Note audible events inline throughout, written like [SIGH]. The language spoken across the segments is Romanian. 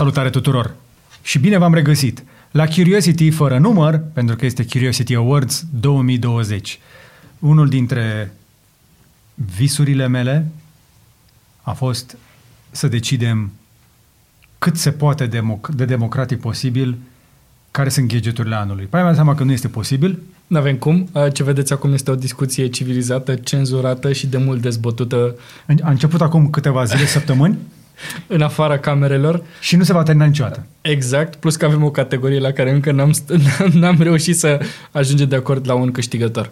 Salutare tuturor și bine v-am regăsit la Curiosity fără număr, pentru că este Curiosity Awards 2020. Unul dintre visurile mele a fost să decidem cât se poate democ- de democratic posibil care sunt gadgeturile anului. Păi mi-am seama că nu este posibil. Nu avem cum. Uh, Ce vedeți acum este o discuție civilizată, cenzurată și de mult dezbătută A început acum câteva zile, săptămâni în afara camerelor. și nu se va termina niciodată. Exact, plus că avem o categorie la care încă n-am, st- [LAUGHS] n-am reușit să ajungem de acord la un câștigător.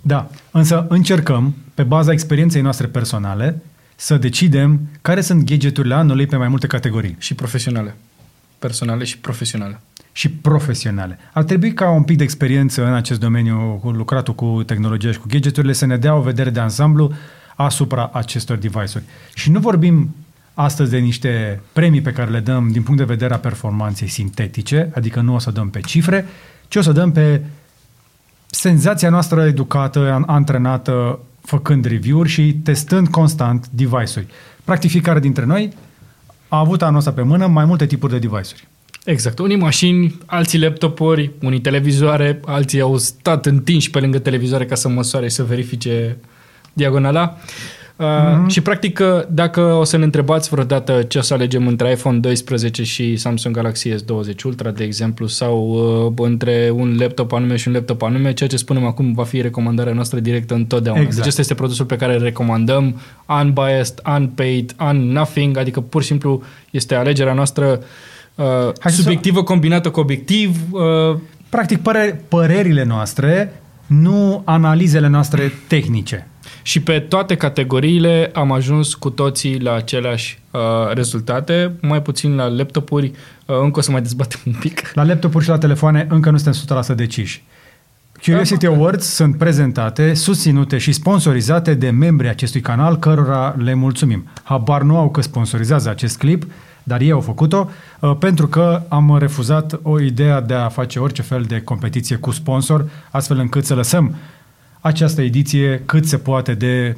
Da, însă încercăm, pe baza experienței noastre personale, să decidem care sunt gadgeturile anului pe mai multe categorii Și profesionale. Personale și profesionale. și profesionale. Ar trebui ca un pic de experiență în acest domeniu, cu lucratul cu tehnologia și cu gadgeturile, să ne dea o vedere de ansamblu asupra acestor device-uri. Și nu vorbim astăzi de niște premii pe care le dăm din punct de vedere a performanței sintetice, adică nu o să dăm pe cifre, ci o să dăm pe senzația noastră educată, an- antrenată, făcând review-uri și testând constant device-uri. Practic fiecare dintre noi a avut anul ăsta pe mână mai multe tipuri de device-uri. Exact. Unii mașini, alții laptopuri, unii televizoare, alții au stat întinși pe lângă televizoare ca să măsoare și să verifice diagonala. Uh, Mhm. Și practic, uh, dacă o să ne întrebați vreodată ce o să alegem între iPhone 12 și Samsung Galaxy S20 Ultra, de exemplu, sau uh, între un laptop anume și un laptop anume, ceea ce spunem acum va fi recomandarea noastră directă întotdeauna. Exact. Deci ăsta este produsul pe care îl recomandăm, unbiased, unpaid, un-nothing, adică pur și simplu este alegerea noastră uh, Hai să- subiectivă combinată cu obiectiv. Uh, Practic, păre- părerile noastre, nu analizele noastre tehnice. Și pe toate categoriile am ajuns cu toții la aceleași uh, rezultate, mai puțin la laptopuri, uh, încă o să mai dezbatem un pic. La laptopuri și la telefoane încă nu suntem 100% deciși. Curiosity Awards sunt prezentate, susținute și sponsorizate de membrii acestui canal, cărora le mulțumim. Habar nu au că sponsorizează acest clip, dar ei au făcut-o uh, pentru că am refuzat o idee de a face orice fel de competiție cu sponsor, astfel încât să lăsăm această ediție cât se poate de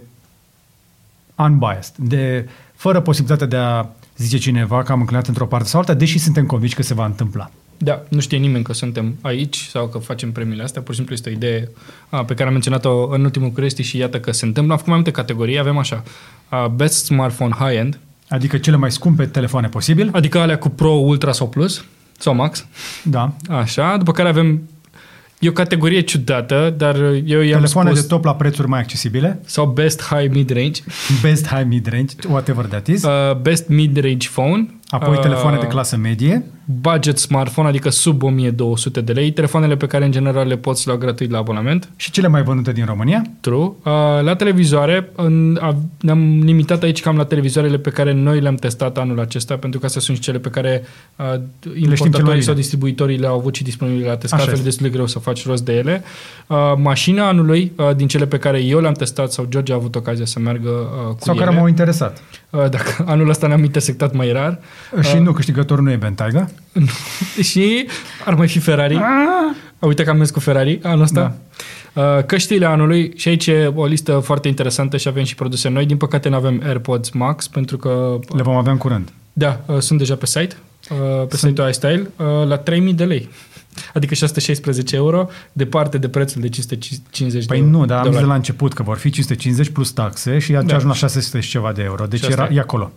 unbiased, de fără posibilitatea de a zice cineva că am înclinat într-o parte sau alta, deși suntem convinși că se va întâmpla. Da, nu știe nimeni că suntem aici sau că facem premiile astea, pur și simplu este o idee a, pe care am menționat-o în ultimul Curiosity și iată că se întâmplă. Am făcut mai multe categorii, avem așa, a, Best Smartphone High-End, Adică cele mai scumpe telefoane posibil. adică alea cu Pro, Ultra sau Plus, sau Max, Da. așa, după care avem, e o categorie ciudată, dar eu i-am Telefoane spus, de top la prețuri mai accesibile. sau Best High Mid-Range, Best high mid-range, whatever that is. uh, Best Mid-Range Phone, Apoi uh, telefoane de clasă medie. budget smartphone, adică sub 1200 de lei, telefoanele pe care în general le poți lua gratuit la abonament. Și cele mai vândute din România. True. Uh, la televizoare, în, a, ne-am limitat aici cam la televizoarele pe care noi le-am testat anul acesta, pentru că astea sunt și cele pe care uh, cel mai importatorii bine. sau distribuitorii le-au avut și disponibile la test, Așa altfel e este. destul de greu să faci rost de ele. Uh, mașina anului, uh, din cele pe care eu le-am testat sau George a avut ocazia să meargă uh, cu Sau ele, care m-au interesat. uh, dacă anul ăsta ne-am intersectat mai rar, Și nu, câștigătorul nu e Bentayga. [LAUGHS] și ar mai fi Ferrari. Uite că am mers cu Ferrari anul ăsta. Da. Căștile anului și aici e o listă foarte interesantă și avem și produse noi. Din păcate nu avem AirPods Max pentru că, Le vom avea în curând. da, uh, sunt deja pe site, uh, pe site-ul iStyle, uh, la 3000 de lei. Adică 616 euro, departe de prețul de 550 Păi de nu, dar am zis dolari. de la început că vor fi 550 plus taxe și da. Da. ajung la 600 și ceva de euro. Deci Și asta era, e. e acolo.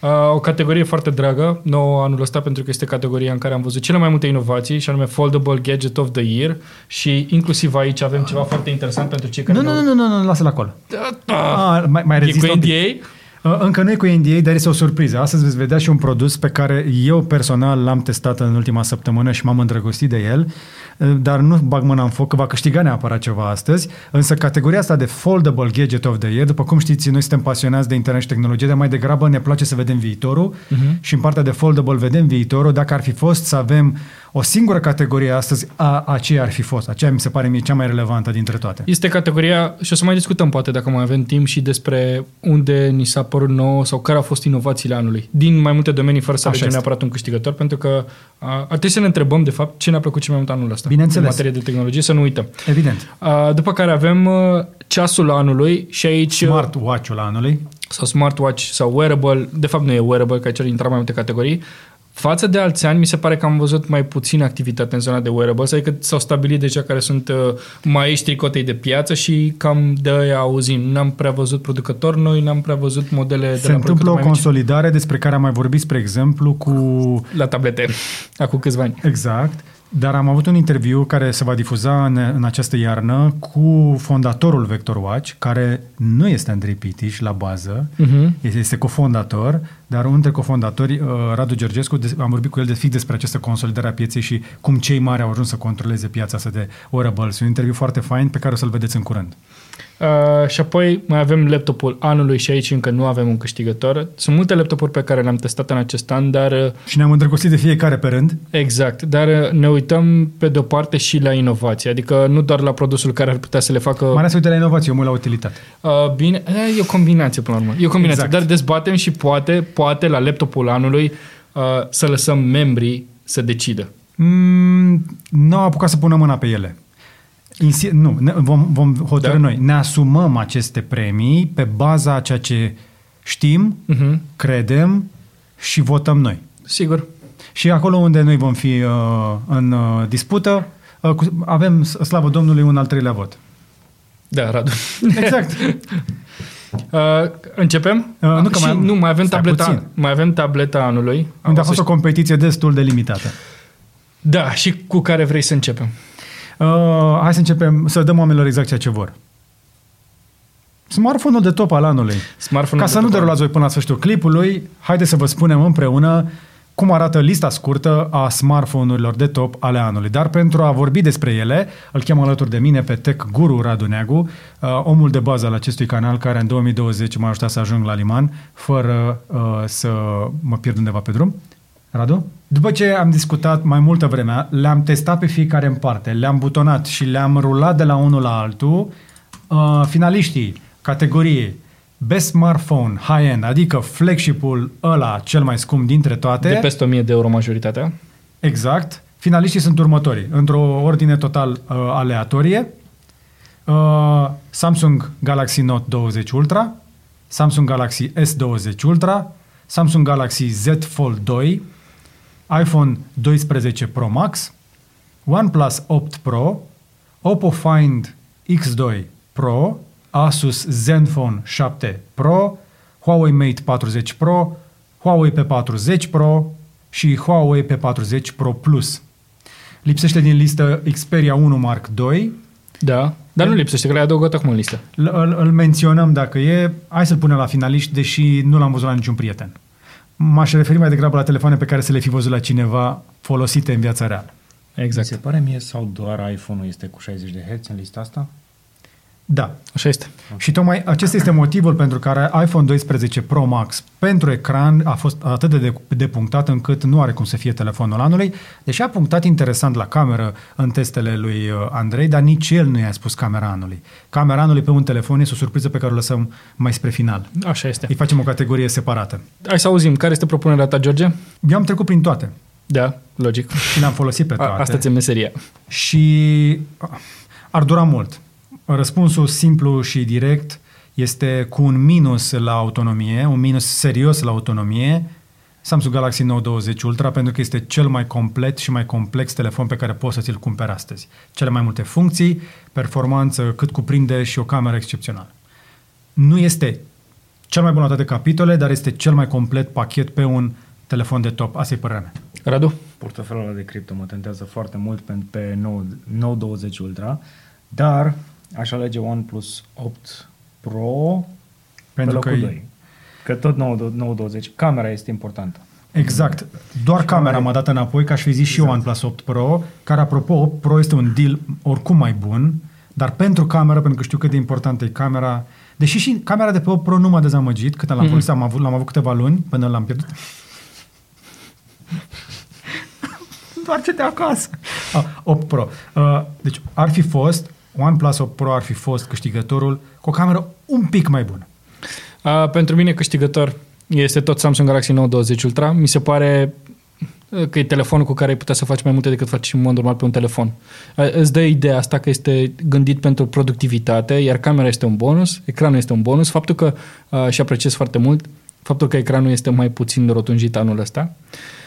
Uh, o categorie foarte dragă, nouă anul ăsta, pentru că este categoria în care am văzut cele mai multe inovații, și anume Foldable Gadget of the Year și inclusiv aici avem ceva foarte interesant pentru cei care Nu, nu, nu, nu, nu, nu lasă-l acolo. Ah, Ah, mai, mai e cu rezistă un pic. NDA? Uh, Încă nu e cu NDA, dar este o surpriză. Astăzi veți vedea și un produs pe care eu personal l-am testat în ultima săptămână și m-am îndrăgostit de el, uh, dar nu bag mâna în foc că va câștiga neapărat ceva astăzi. Însă categoria asta de Foldable Gadget of the Year, după cum știți, noi suntem pasionați de internet și tehnologie, dar mai degrabă ne place să vedem viitorul uh-huh. și în partea de Foldable vedem viitorul. Dacă ar fi fost să avem o singură categorie astăzi, a, aceea ar fi fost. Aceea mi se pare mie cea mai relevantă dintre toate. Este categoria, și o să mai discutăm poate dacă mai avem timp și despre unde ni s-a părut nou sau care au fost inovațiile anului. Din mai multe domenii, fără să Așa alegem este. neapărat un câștigător, pentru că a, ar trebui să ne întrebăm, de fapt, ce ne-a plăcut cel mai mult anul ăsta. Bineînțeles. În materie de tehnologie, să nu uităm. Evident. A, după care avem uh, ceasul anului și aici... uh, Smart Watch-ul anului. sau smartwatch sau wearable, de fapt nu e wearable, că aici ar intra mai multe categorii, Față de alți ani, mi se pare că am văzut mai puțin activitate în zona de wearables, adică s-au stabilit deja care sunt uh, maestrii cotei de piață și cam de aia auzim. N-am prea văzut producători noi, n-am prea văzut modele de Se la întâmplă o producători mai mici. consolidare despre care am mai vorbit, spre exemplu, cu La tablete, acum câțiva ani. Exact. Dar am avut un interviu care se va difuza în, în această iarnă cu fondatorul Vector Watch, care nu este Andrei Pitiș la bază, Uh-huh. este, este cofondator, dar unul dintre cofondatori, uh, Radu Georgescu, de, am vorbit cu el de fix despre această consolidare a pieței și cum cei mari au ajuns să controleze piața asta de wearables. Un interviu foarte fain pe care o să-l vedeți în curând. Uh, și apoi mai avem laptopul anului și aici încă nu avem un câștigător. Sunt multe laptopuri pe care le-am testat în acest an, dar uh, Și ne-am îndrăgostit de fiecare pe rând. exact, dar uh, ne uităm pe de-o parte și la inovație, adică nu doar la produsul care ar putea să le facă Mai ales uite la inovație, omul la utilitate. Uh, bine, e o combinație până la urmă. E o combinație, Exact. dar dezbatem și poate, poate la laptopul anului uh, să lăsăm membrii să decidă. Mm, nu am apucat să punem mâna pe ele. Insi- nu, ne, vom, vom hotărâ Da. noi. Ne asumăm aceste premii pe baza a ceea ce știm, Uh-huh. credem și votăm noi. Sigur. Și acolo unde noi vom fi uh, în uh, dispută, uh, cu, avem, s- slavă Domnului, un al treilea vot. Da, Radu. Exact. [LAUGHS] Uh, începem? Uh, nu, că și, mai am- nu, mai avem, stai tableta, puțin. mai avem tableta anului. unde a O fost să o competiție destul de limitată. Da, și cu care vrei să începem? Uh, hai să începem să dăm oamenilor exact ceea ce vor. Smartphone-ul de top al anului. Smartphone Ca să nu derulați voi până la sfârșitul clipului, haideți să vă spunem împreună cum arată lista scurtă a smartphone-urilor de top ale anului. Dar pentru a vorbi despre ele, îl chem alături de mine pe Tech Guru Radu Neagu, uh, omul de bază al acestui canal care în 2020 m-a ajutat să ajung la liman fără uh, să mă pierd undeva pe drum. Radu? După ce am discutat mai multă vreme, le-am testat pe fiecare în parte, le-am butonat și le-am rulat de la unul la altul, uh, finaliștii categoriei Best Smartphone High-End, adică flagship-ul ăla cel mai scump dintre toate. De peste 1000 de euro majoritatea. Exact. Finaliștii sunt următorii, într-o ordine total uh, aleatorie. Uh, Samsung Galaxy Note 20 Ultra, Samsung Galaxy S20 Ultra, Samsung Galaxy Z Fold 2, iPhone 12 Pro Max, OnePlus 8 Pro, Oppo Find X2 Pro, Asus Zenfone 7 Pro, Huawei Mate 40 Pro, Huawei P40 Pro și Huawei P40 Pro Plus. Lipsește din listă Xperia 1 Mark II. Da, dar nu lipsește, că le-ai adăugat acum în listă. Îl, îl, îl menționăm dacă e. Hai să-l punem la finaliști, deși nu l-am văzut la niciun prieten. M-aș referi mai degrabă la telefoane pe care să le fi văzut la cineva folosite în viața reală. Exact. Mi se pare mie sau doar iPhone-ul este cu 60 de Hz în lista asta? Da. Așa este. Și tocmai acesta este motivul pentru care iPhone 12 Pro Max pentru ecran a fost atât de depunctat încât nu are cum să fie telefonul anului, deși a punctat interesant la cameră în testele lui uh, Andrei, dar nici el nu i-a spus camera anului. Camera anului pe un telefon este o surpriză pe care o lăsăm mai spre final. Așa este. Îi facem o categorie separată. Hai să auzim. Care este propunerea ta, George? Eu am trecut prin toate Da, logic. și le-am folosit pe A, toate. asta ți-e meseria. și ar dura mult. Răspunsul simplu și direct este cu un minus la autonomie, un minus serios la autonomie, Samsung Galaxy Note 20 Ultra, pentru că este cel mai complet și mai complex telefon pe care poți să ți-l cumperi astăzi. Cele mai multe funcții, performanță cât cuprinde și o cameră excepțională. Nu este cel mai bun la toate capitole, dar este cel mai complet pachet pe un telefon de top. Asta e părerea mea. Radu? Portofelul ăla de cripto mă tentează foarte mult pe, pe Note, Note 20 Ultra, dar aș alege OnePlus 8 Pro Pentru pe că locul e- 2. Că tot 9, 9 20. Camera este importantă. Exact. Doar camera m-a dat înapoi, ca aș fi zis și eu OnePlus 8 Pro, care, apropo, 8 Pro este un deal oricum mai bun, dar pentru cameră, pentru că știu cât de importantă e camera, deși și camera de pe 8 Pro nu m-a dezamăgit, cât l-am Mhm. folosit, am avut, l-am avut câteva luni până l-am pierdut. [LAUGHS] Doar de acasă. Ah, 8 Pro. Uh, deci ar fi fost, OnePlus 8 Pro ar fi fost câștigătorul cu o cameră un pic mai bună. A, pentru mine câștigător este tot Samsung Galaxy Note 20 Ultra. Mi se pare uh, că e telefonul cu care ai putea să faci mai multe decât faci în mod normal pe un telefon. A, Îți dă ideea asta că este gândit pentru productivitate, iar camera este un bonus, ecranul este un bonus. Faptul că, a, și apreciez foarte mult, faptul că ecranul este mai puțin rotunjit anul ăsta.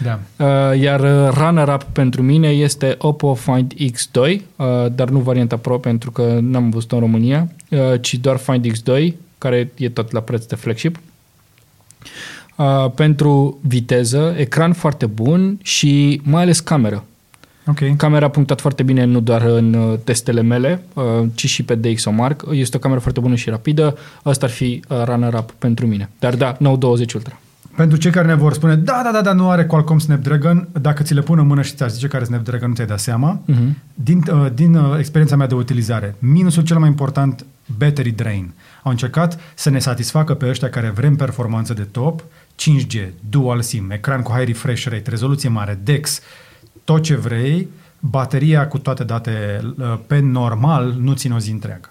Da. Uh, iar uh, runner-up pentru mine este Oppo Find X2, uh, dar nu varianta Pro pentru că n-am văzut în România, uh, ci doar Find X2, care e tot la preț de flagship. Uh, pentru viteză, ecran foarte bun și mai ales cameră. Ok. Camera a punctat foarte bine nu doar în uh, testele mele, uh, ci și pe DxOMark. Este o cameră foarte bună și rapidă. Asta ar fi uh, runner-up pentru mine. Dar da, 920 Ultra. Pentru cei care ne vor spune, da, da, da, da, nu are Qualcomm Snapdragon, dacă ți le pun în mână și ți-ar zice care Snapdragon, nu ți-ai dat seama. Uh-huh. Din, uh, din uh, experiența mea de utilizare, minusul cel mai important, battery drain. Au încercat să ne satisfacă pe ăștia care vrem performanță de top, 5G, dual SIM, ecran cu high refresh rate, rezoluție mare, DeX, tot ce vrei, bateria cu toate date uh, pe normal nu ține o zi întreagă.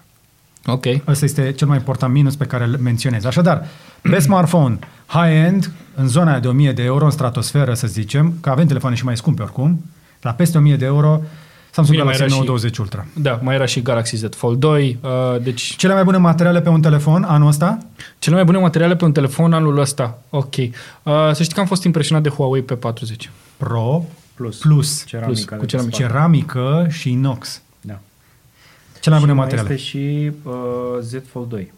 Ok. Ăsta este cel mai important minus pe care îl menționez. Așadar, pe [CLEARS THROAT] smartphone, high-end, în zona de 1000 de euro, în stratosferă, să zicem, că avem telefoane și mai scumpe oricum, la peste 1000 de euro, Samsung Bine, mai Galaxy era și- 920 Ultra. Da, mai era și Galaxy Z Fold 2, uh, deci Cele mai bune materiale pe un telefon anul ăsta? cele mai bune materiale pe un telefon anul ăsta. Ok. Uh, să știi că am fost impresionat de Huawei pe 40. Pro Plus. Plus. Ceramica. Plus, cu de pe ceramică. spate. ceramică și inox. Da. Cele mai și bune mai materiale. este și uh, Z Fold 2.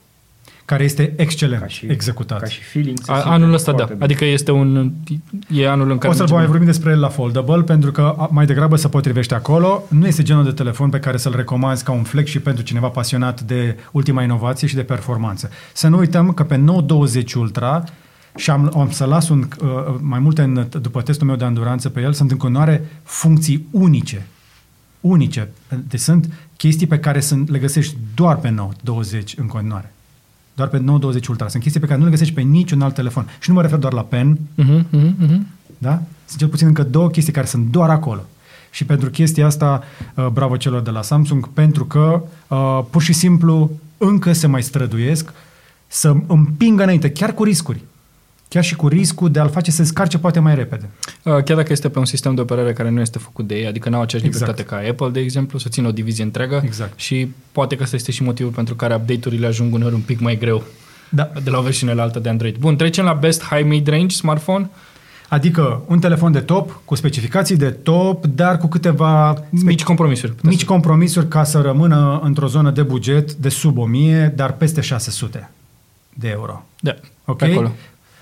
Care este excelent Ca și, executat. Ca și feeling. se A, simte anul ăsta da. foarte bine. Adică este un e anul în care O să mergem- mai vorbim despre el la foldable, pentru că a, mai degrabă se potrivește acolo. Nu este genul de telefon pe care să-l recomanzi ca un flex și pentru cineva pasionat de ultima inovație și de performanță. Să nu uităm că pe 920 Ultra și am, am să las un, uh, mai multe în, după testul meu de anduranță pe el, sunt în continuare funcții unice. Unice. Deci sunt chestii pe care sunt, le găsești doar pe Note 20 în continuare. Doar pe 920 Ultra. Sunt chestii pe care nu le găsești pe niciun alt telefon. Și nu mă refer doar la pen, Mhm, mhm, mhm. da? Sunt cel puțin încă două chestii care sunt doar acolo. Și pentru chestia asta, uh, bravo celor de la Samsung, pentru că uh, pur și simplu încă se mai străduiesc să împingă înainte, chiar cu riscuri. Chiar și cu riscul de a-l face să scarce poate mai repede. Uh, Chiar dacă este pe un sistem de operare care nu este făcut de ei, adică nu au aceeași Exact. libertate ca Apple, de exemplu, să țină o divizie întreagă Exact. și poate că ăsta este și motivul pentru care update-urile ajung uneori un pic mai greu Da. de la o versiune la alta de Android. Bun, trecem la Best High Mid Range Smartphone. Adică un telefon de top, cu specificații de top, dar cu câteva Mici compromisuri. putem mici compromisuri ca să rămână într-o zonă de buget de sub 1000, dar peste 600 de euro. Da, Ok? pe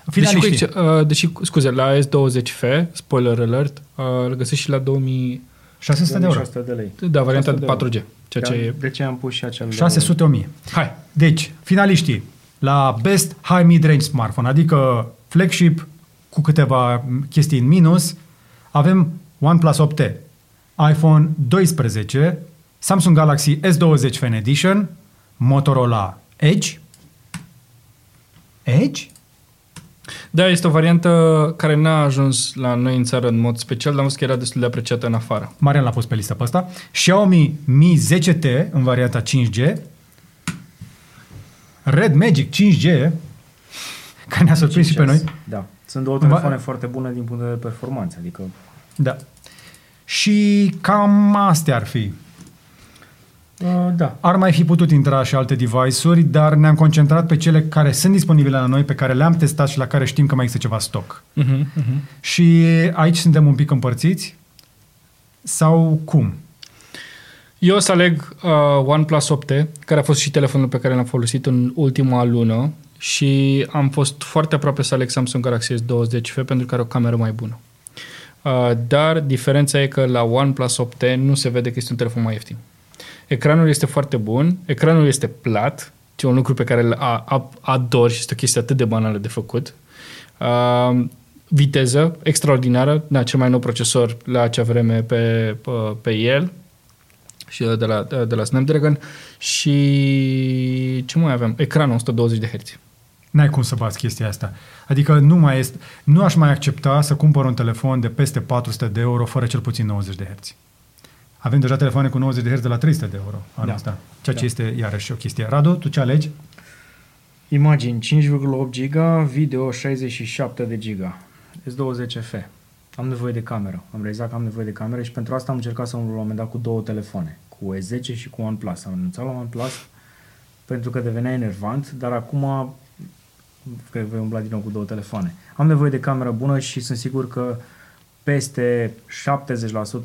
acolo. Deși, cu, Finaliștii. ex- uh, deși, scuze, la S20F, spoiler alert, uh, îl găsești și la 2000, 600 de euro. 2600 de lei. da, varianta 600 de de euro. 4G, ceea ce e... De ce am pus și acel... 600 1000. Hai, Deci, finaliștii la Best High Mid Range Smartphone, adică flagship cu câteva chestii în minus, avem OnePlus 8T, iPhone 12, Samsung Galaxy S20 Fan Edition, Motorola Edge. Edge? Da, este o variantă care n-a ajuns la noi în țară în mod special, dar am văzut că era destul de apreciată în afară. Marian l-a pus pe listă pe asta. Xiaomi Mi 10T în varianta 5G. Red Magic 5G, care ne-a surprins și pe noi. Da. Sunt două Va- telefoane foarte bune din punct de vedere performanță. Adică Da. Și cam astea ar fi. Uh, da. Ar mai fi putut intra și alte device-uri, dar ne-am concentrat pe cele care sunt disponibile la noi, pe care le-am testat și la care știm că mai există ceva stoc. Uh-huh, uh-huh. Și aici suntem un pic împărțiți? Sau cum? Eu o să aleg uh, OnePlus 8T, care a fost și telefonul pe care l-am folosit în ultima lună și am fost foarte aproape să aleg Samsung Galaxy S20 F pentru că are o cameră mai bună. Uh, dar diferența e că la OnePlus 8T nu se vede că este un telefon mai ieftin. Ecranul este foarte bun, ecranul este plat, ce e un lucru pe care îl a- a- ador și este o chestie atât de banală de făcut. Uh, viteză extraordinară, da, cel mai nou procesor la acea vreme pe, pe, pe el și de la, de la Snapdragon și ce mai avem? Ecranul 120 de Hz. N-ai cum să bați chestia asta. Adică nu mai este, nu aș mai accepta să cumpăr un telefon de peste 400 de euro fără cel puțin 90 de Hz. Avem deja telefoane cu 90 de Hz de la 300 de euro anul Da. ăsta. Ceea ce Da. este iarăși o chestie. Radu, tu ce alegi? Imagini 5,8 giga, video 67 de giga. S20F. Am nevoie de cameră. Am realizat că am nevoie de cameră și pentru asta am încercat să la un moment dat cu două telefoane. Cu E10 și cu OnePlus. Am renunțat la OnePlus pentru că devenea enervant, dar acum cred că voi umbla din nou cu două telefoane. Am nevoie de cameră bună și sunt sigur că peste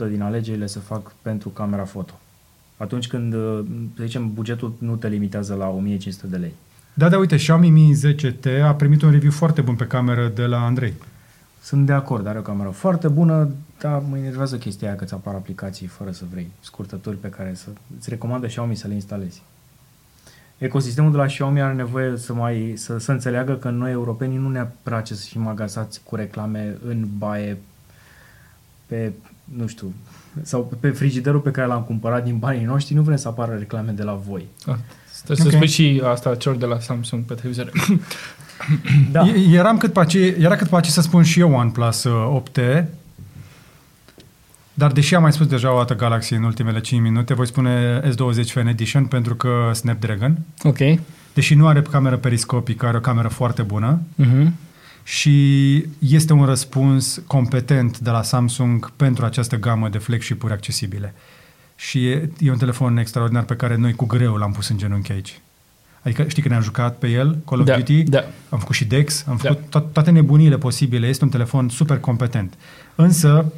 70% din alegerile se fac pentru camera foto. Atunci când, uh, să zicem, bugetul nu te limitează la 1500 de lei. Da, da, uite, Xiaomi Mi 10T a primit un review foarte bun pe cameră de la Andrei. Sunt de acord, are o cameră foarte bună, dar mă enervează chestia aia că ți apar aplicații fără să vrei, scurtături pe care să îți recomandă Xiaomi să le instalezi. Ecosistemul de la Xiaomi are nevoie să, mai, să, să înțeleagă că noi europenii nu ne place să fim agasați cu reclame în baie pe, nu știu, sau pe frigiderul pe care l-am cumpărat din banii noștri, nu vrem să apară reclame de la voi. Ah, Trebuie okay. să spui și asta celor de la Samsung pe televizor. [COUGHS] Da. Eram cât paci, era cât paci să spun și eu OnePlus 8T, uh, dar deși am mai spus deja o dată Galaxy în ultimele 5 minute, voi spune S20 Fan Edition pentru că Snapdragon. Ok. Deși nu are cameră periscopică, are o cameră foarte bună. Uh-huh. Și este un răspuns competent de la Samsung pentru această gamă de flagship-uri accesibile. Și e, e un telefon extraordinar pe care noi cu greu l-am pus în genunchi aici. Adică știi că ne-am jucat pe el, Call of Da, Duty, da. am făcut și Dex, am Da. făcut to- toate nebunile posibile. Este un telefon super competent. Însă,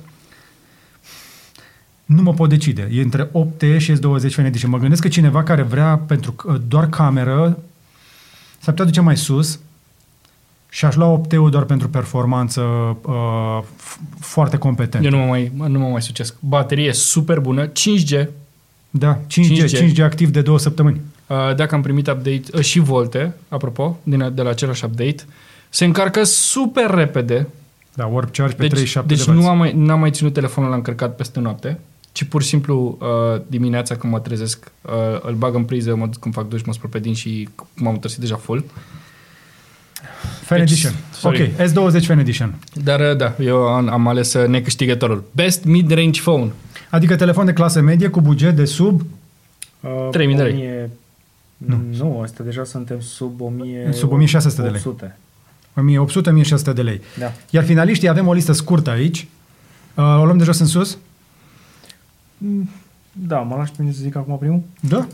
nu mă pot decide. E între 8T și S20 Fan Edition. Mă gândesc că cineva care vrea pentru uh, doar cameră s-ar putea duce mai sus și aș lua 8T-ul doar pentru performanță uh, f- foarte competent. Eu nu mă mai, nu mă mai sucesc. Baterie super bună, 5G. Da, 5G, 5G, 5G. 5G activ de două săptămâni. Uh, Dacă am primit update uh, și volte, apropo, din, de la același update, se încarcă super repede. Da, Warp Charge pe Deci, 37 deci de nu W. am mai, n-am mai ținut telefonul la încărcat peste noapte, ci pur și simplu uh, dimineața când mă trezesc, uh, îl bag în priză, mă duc când fac duș, mă spăl pe din și m-am întors deja full. Fan Deci, Edition. sorry. Ok, S20 Fan Edition. Dar uh, da, eu am, am ales uh, necâștigătorul. Best mid-range phone. Adică telefon de clasă medie cu buget de sub Uh, 3000 de lei. 1000 Nu. Nu, asta deja suntem sub 1000 Sub 1600 de lei. 800. 1800-1600 de lei. Da. Iar finaliștii avem o listă scurtă aici. Uh, o luăm de jos în sus? Da, mă lași pe mine să zic acum primul? Da.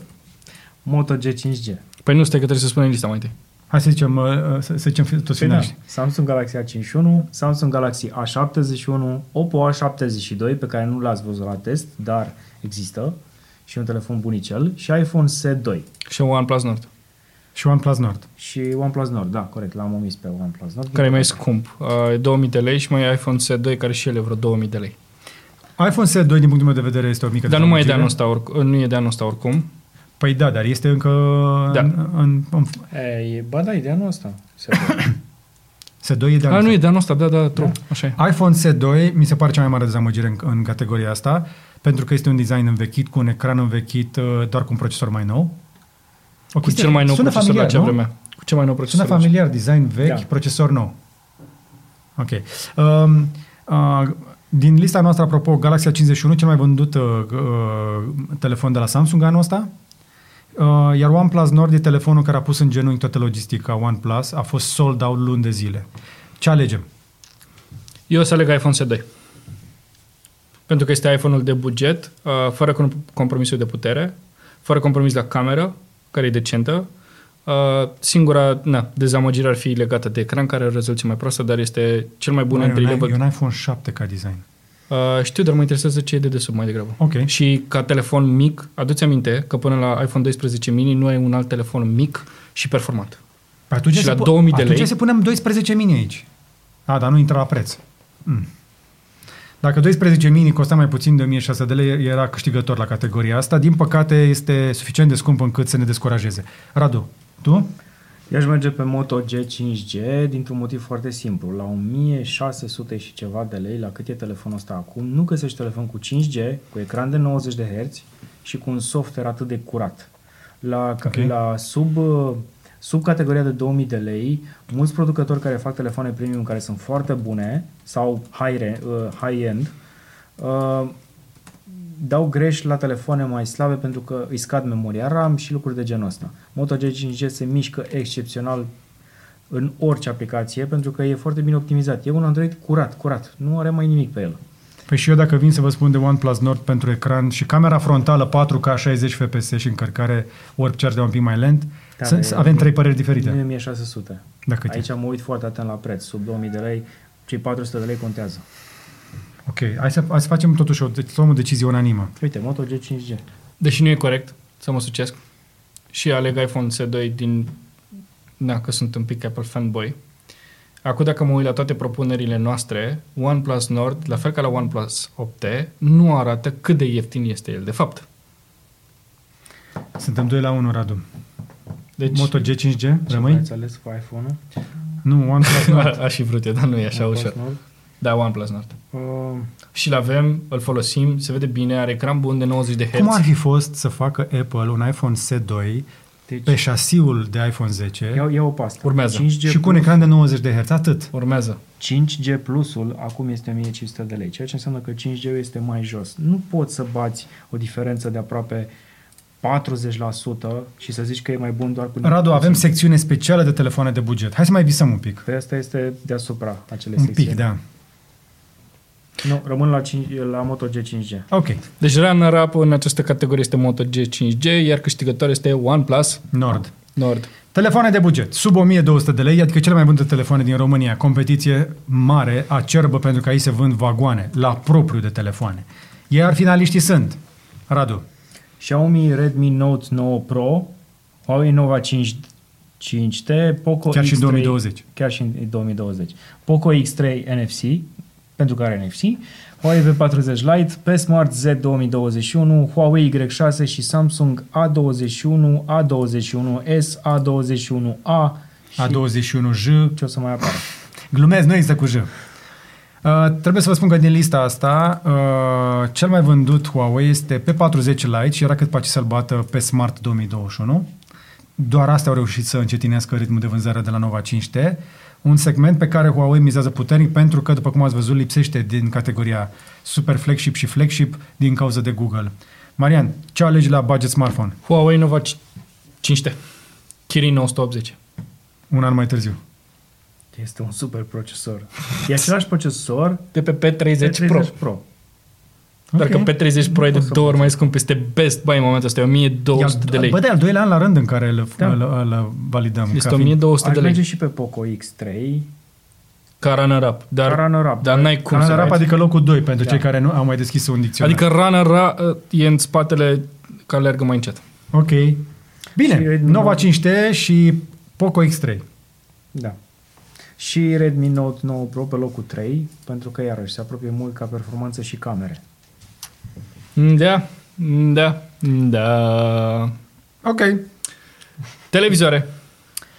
Moto G5G. Păi nu, stai că trebuie să spunem lista mai întâi. Hai să zicem, uh, să, să zicem toți Păi da. finaliștii. Samsung Galaxy A51, Samsung Galaxy A71, Oppo A72, pe care nu l-ați văzut la test, dar există, și un telefon bunicel, și iPhone SE2. Și OnePlus Nord, Și OnePlus Nord. Și OnePlus Nord, da, corect, l-am omis pe OnePlus Nord. care e mai scump. Uh, 2000 de lei și mai e iPhone SE2, care și el e vreo 2000 de lei. iPhone SE 2, din punctul meu de vedere, este o mică Dar nu mai e de anul dezamăgire. ăsta, oricum, nu e de anul ăsta oricum. Păi da, dar este încă Da. în, în, în, E, e, ba da, e de anul ăsta. SE2. [COUGHS] SE2 e de A, anul nu e ăsta. de anul ăsta, da, da, true, așa e. iPhone SE2 mi se pare cea mai mare dezamăgire în, în categoria asta, pentru că este un design învechit, cu un ecran învechit, uh, doar cu un procesor mai nou. O Cu chestie- cel mai nou sună procesor la familiar, acea nu? vreme. Cu cel mai nou Sună procesor. familiar, design vechi, Da. procesor nou. Ok. Um, uh, din lista noastră, apropo, Galaxy A51, cel mai vândut uh, uh, telefon de la Samsung anul ăsta, uh, iar OnePlus Nord e telefonul care a pus în genunchi toată logistica OnePlus, a fost sold out luni de zile. Ce alegem? Eu o să aleg iPhone SE2. Pentru că este iPhone-ul de buget, uh, fără com- compromisul de putere, fără compromis la cameră, care e decentă. Uh, singura na, dezamăgire ar fi legată de ecran, care are o rezoluție mai proastă, dar este cel mai bun Bun, e, entry un, level. e un iPhone 7 ca design. Uh, știu, dar mă interesează ce e de desubt mai degrabă. Ok. Și ca telefon mic, aduți aminte că până la iPhone 12 mini nu ai un alt telefon mic și performant. Păi atunci Și se la pu- 2000 de atunci lei? să punem 12 mini aici. A, dar nu intră la preț. Mm. Dacă 12 mini costa mai puțin de 1600 de lei, era câștigător la categoria asta. Din păcate, este suficient de scump încât să ne descurajeze. Radu, tu? Eu aș merge pe Moto G5G dintr-un motiv foarte simplu. La 1600 și ceva de lei, la cât e telefonul ăsta acum, nu găsești telefon cu 5G, cu ecran de 90 de Hz și cu un software atât de curat. La, Ok. la sub, uh, sub categoria de 2000 de lei, mulți producători care fac telefoane premium care sunt foarte bune sau high, uh, high-end, uh, dau greș la telefoane mai slabe pentru că îi scad memoria RAM și lucruri de genul ăsta. Moto G5G se mișcă excepțional în orice aplicație pentru că e foarte bine optimizat. E un Android curat, curat. Nu are mai nimic pe el. Păi și eu dacă vin să vă spun de OnePlus Nord pentru ecran și camera frontală 4K 60 fps și încărcare warp charge de un pic mai lent, Da, să, dar să e- avem trei păreri diferite. Nu e 1600. Da, cât e? Aici mă uit foarte atent la preț. Sub 2000 de lei, cei 400 de lei contează. Ok, hai să, hai să facem totuși o, deci, să luăm o decizie unanimă. Uite, Moto G5G. Deși nu e corect să mă sucesc. Și aleg iPhone S2 din... Da, că sunt un pic Apple fanboy. Acum dacă mă uit la toate propunerile noastre, OnePlus Nord, la fel ca la OnePlus 8T, nu arată cât de ieftin este el, de fapt. Suntem 2 la 1, Radu. Deci, Moto G5G, Ce rămâi? ați ales cu iPhone-ul? Nu, OnePlus Nord. [LAUGHS] aș fi vrut eu, dar nu e așa OnePlus ușor. Nord? Da, OnePlus Nord. Uh, Și-l avem, îl folosim, se vede bine, are ecran bun de 90 de Hz. Cum ar fi fost să facă Apple un iPhone S2 deci, pe șasiul de iPhone 10 iau, iau pe asta. Urmează. 5G și cu un ecran de 90 de Hz, atât. Urmează. 5G Plusul acum este 1500 de lei, ceea ce înseamnă că 5G este mai jos. Nu poți să bați o diferență de aproape 40% și să zici că e mai bun doar cu... Radu, avem secțiune specială de telefoane de buget. Hai să mai visăm un pic. Pe asta este deasupra acele Un secțiuni. pic, da. Nu, rămân la, 5, la Moto G5G. Ok. Deci runner-up în această categorie este Moto G5G, iar câștigător este OnePlus Nord. Nord. Telefoane de buget, sub 1200 de lei, adică cele mai bune telefoane din România. Competiție mare, acerbă, pentru că aici se vând vagoane la propriu de telefoane. Iar finaliștii sunt, Radu, Xiaomi Redmi Note 9 Pro, Huawei Nova 5 5T, Poco chiar și în X3, 2020. Chiar și în 2020. Poco X3 NFC, pentru că are NFC, Huawei V40 Lite, P Smart Z 2021, Huawei Y6 și Samsung A21, A21s, A21a și A21J, ce o să mai apară. glumesc, nu există cu J. Uh, trebuie să vă spun că din lista asta, uh, cel mai vândut Huawei este P40 Lite și era cât pace să-l bată pe Smart 2021. Doar astea au reușit să încetinească ritmul de vânzare de la Nova 5T, un segment pe care Huawei mizează puternic pentru că, după cum ați văzut, lipsește din categoria super flagship și flagship din cauza de Google. Marian, ce alegi la budget smartphone? Huawei Nova 5T. Kirin 980. Un an mai târziu. Este un super procesor. E același procesor De pe P30 P30 Pro. Pro. Doar Ok. că P30 Pro e de pot să două ori fac. mai scump. Este best buy în momentul ăsta. E 1200 de lei. Bă, de al doilea an la rând în care îl, Da. îl, îl validăm. Este ca fiind- 1200 Aș de merge lei. și pe Poco X3, Ca runner-up. Dar, Ca runner-up. dar n-ai cum să Runner-up, mai- adică locul 2 pentru Da. cei care nu au mai deschis un dicționar. Adică runner-up e în spatele că alergă mai încet. Ok. Bine, Și Redmi Nova Note. 5T și Poco X3. Da. Și Redmi Note 9 Pro pe locul 3, pentru că iarăși se apropie mult ca performanță și camere. Da, da, da. Ok. Televizoare.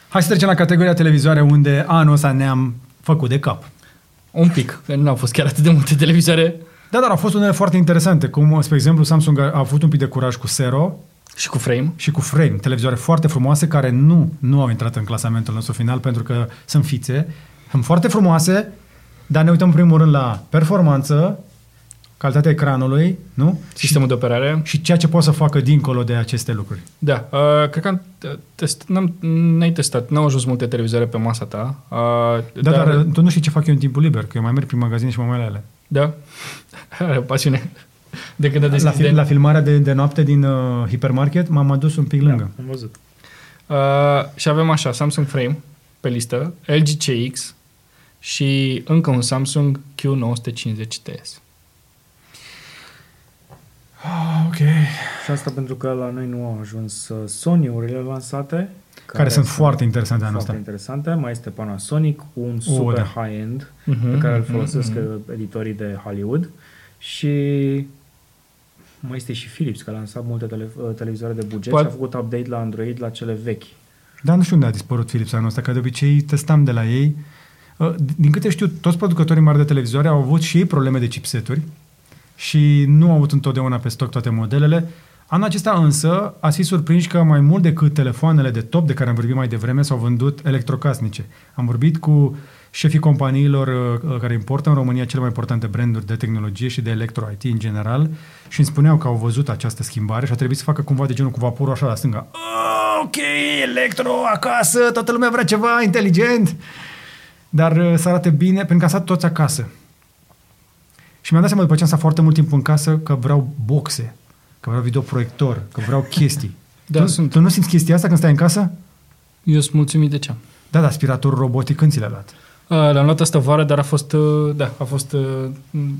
Hai să trecem la categoria televizoare unde anul ăsta ne-am făcut de cap. Un pic, că nu au fost chiar atât de multe televizoare. Da, dar au fost unele foarte interesante, cum, spre exemplu, Samsung a avut un pic de curaj cu Sero Și cu frame. și cu Frame, televizoare foarte frumoase care nu, nu au intrat în clasamentul nostru final pentru că sunt fițe, sunt foarte frumoase, dar ne uităm în primul rând la performanță, calitatea ecranului, nu? Sistemul de operare. Și ceea ce pot să facă dincolo de aceste lucruri. Da, uh, cred că am uh, test, n-am, n-ai testat, n-au ajuns multe televizoare pe masa ta. Uh, Da, dar, dar tu nu știi ce fac eu în timpul liber, că eu mai merg prin magazine și mă mai la ele. Da? Are [LAUGHS] o pasiune. De când a La, deschis fil- de... la filmarea de, de noapte din uh, hipermarket m-am adus un pic lângă. am văzut. Uh, și avem așa, Samsung Frame pe listă, LG CX și încă un Samsung Q950TS. Ah, ok. Și asta pentru că la noi nu au ajuns uh, Sony-urile lansate. Care, Care sunt foarte interesante anul foarte ăsta. interesante. Mai este Panasonic, un super da. high-end Mhm, pe care îl mhm, folosesc mhm. uh, editorii de Hollywood. Și mai este și Philips, care a lansat multe tele, uh, televizoare de buget Poate- și a făcut update la Android la cele vechi. Dar nu știu unde a dispărut Philips anul ăsta, că de obicei testam de la ei. Uh, Din câte știu, toți producătorii mari de televizoare au avut și ei probleme de chipseturi și nu au avut întotdeauna pe stoc toate modelele. Anul acesta însă ați fi surprinși că mai mult decât telefoanele de top de care am vorbit mai devreme s-au vândut electrocasnice. Am vorbit cu șefii companiilor uh, care importă în România cele mai importante branduri de tehnologie și de electro-IT în general și îmi spuneau că au văzut această schimbare și a trebuit să facă cumva de genul cu vaporul așa la stânga. "Ah, Ok, electro acasă, toată lumea vrea ceva inteligent. Dar uh, să arate bine, pentru că a stat toți acasă. Și mi-am dat seama după ce am stat foarte mult timp în casă că vreau boxe, că vreau videoproiector, că vreau chestii. [LAUGHS] Da, tu, sunt. tu nu simți chestia asta când stai în casă? Eu sunt mulțumit de ce am. Da, da, aspirator robotic când ți l-a luat? Uh, L-am luat asta vară, dar a fost, uh, da, a fost, uh,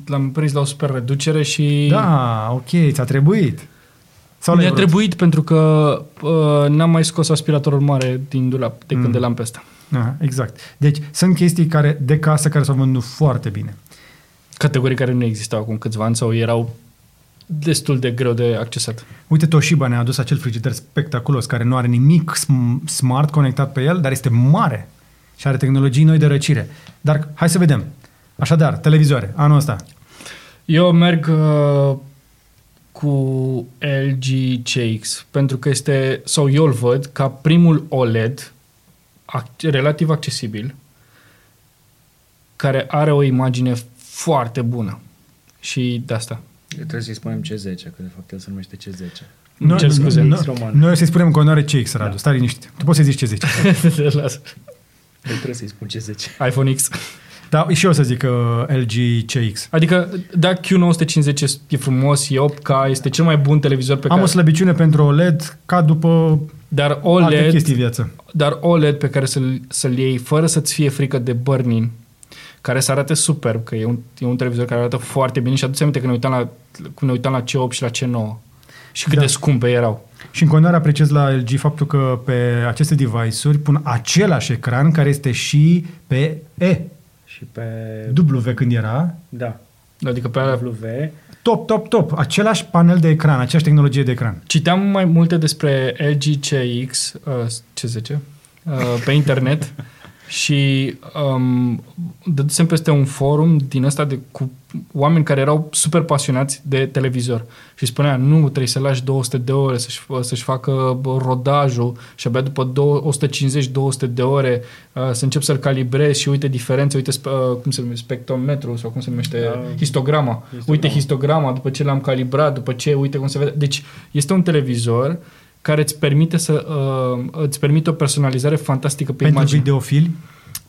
l-am prins la o super reducere și Da, ok, ți-a trebuit. Sau mi-a l-ai vrut? trebuit pentru că uh, n-am mai scos aspiratorul mare din dulap de când Mm. l-am pe ăsta. Aha, exact. Deci sunt chestii care de casă care s-au vândut foarte bine. Categorii care nu existau acum câțiva ani sau erau destul de greu de accesat. Uite, Toshiba ne-a adus acel frigider spectaculos care nu are nimic sm- smart conectat pe el, dar este mare și are tehnologii noi de răcire. Dar hai să vedem. Așadar, televizoare, anul ăsta. Eu merg uh, cu LG CX pentru că este, sau eu îl văd ca primul OLED ac- relativ accesibil care are o imagine foarte bună. Și de asta. Trebuie să-i spunem C10, că de fapt el se numește C10. Îmi cer scuze. Noi, X roman. noi o să-i spunem că nu are CX, Radu. Da. Stai liniștit. Tu poți să zici ce zici. Lasă. Eu trebuie să-i spun C10. iPhone X. da, și eu o să zic uh, LG CX. Adică, da, Q950 e frumos, e 8K, este cel mai bun televizor pe Am care... o slăbiciune pentru OLED ca după Dar alte OLED, chestii în viață. dar OLED pe care să-l, să-l iei fără să-ți fie frică de burn-in, care să arate superb, că e un, e un televizor care arată foarte bine și aduți aminte când ne uitam la, când ne uitam la C8 și la C9 și cât Da. de scumpe erau. Și în continuare apreciez la LG faptul că pe aceste device-uri pun același ecran care este și pe E. Și pe... W când era. Da. Adică pe alea... W. Top, top, top. Același panel de ecran, aceeași tehnologie de ecran. Citeam mai multe despre LG CX, uh, C10, uh, pe internet [LAUGHS] și um, dădusem peste un forum din ăsta de, cu oameni care erau super pasionați de televizor și spunea nu, trebuie să lași 200 de ore să-și, să-și facă bă, rodajul și abia după dou- 150-200 de ore uh, să încep să-l calibrezi și uite diferențe, uite spe- uh, cum se numește, spectrometru sau cum se numește, Da. histograma. Histograma. Uite histograma, după ce l-am calibrat, după ce, uite cum se vede. Deci este un televizor care îți permite să uh, îți permite o personalizare fantastică pe Pentru imagine. videofili.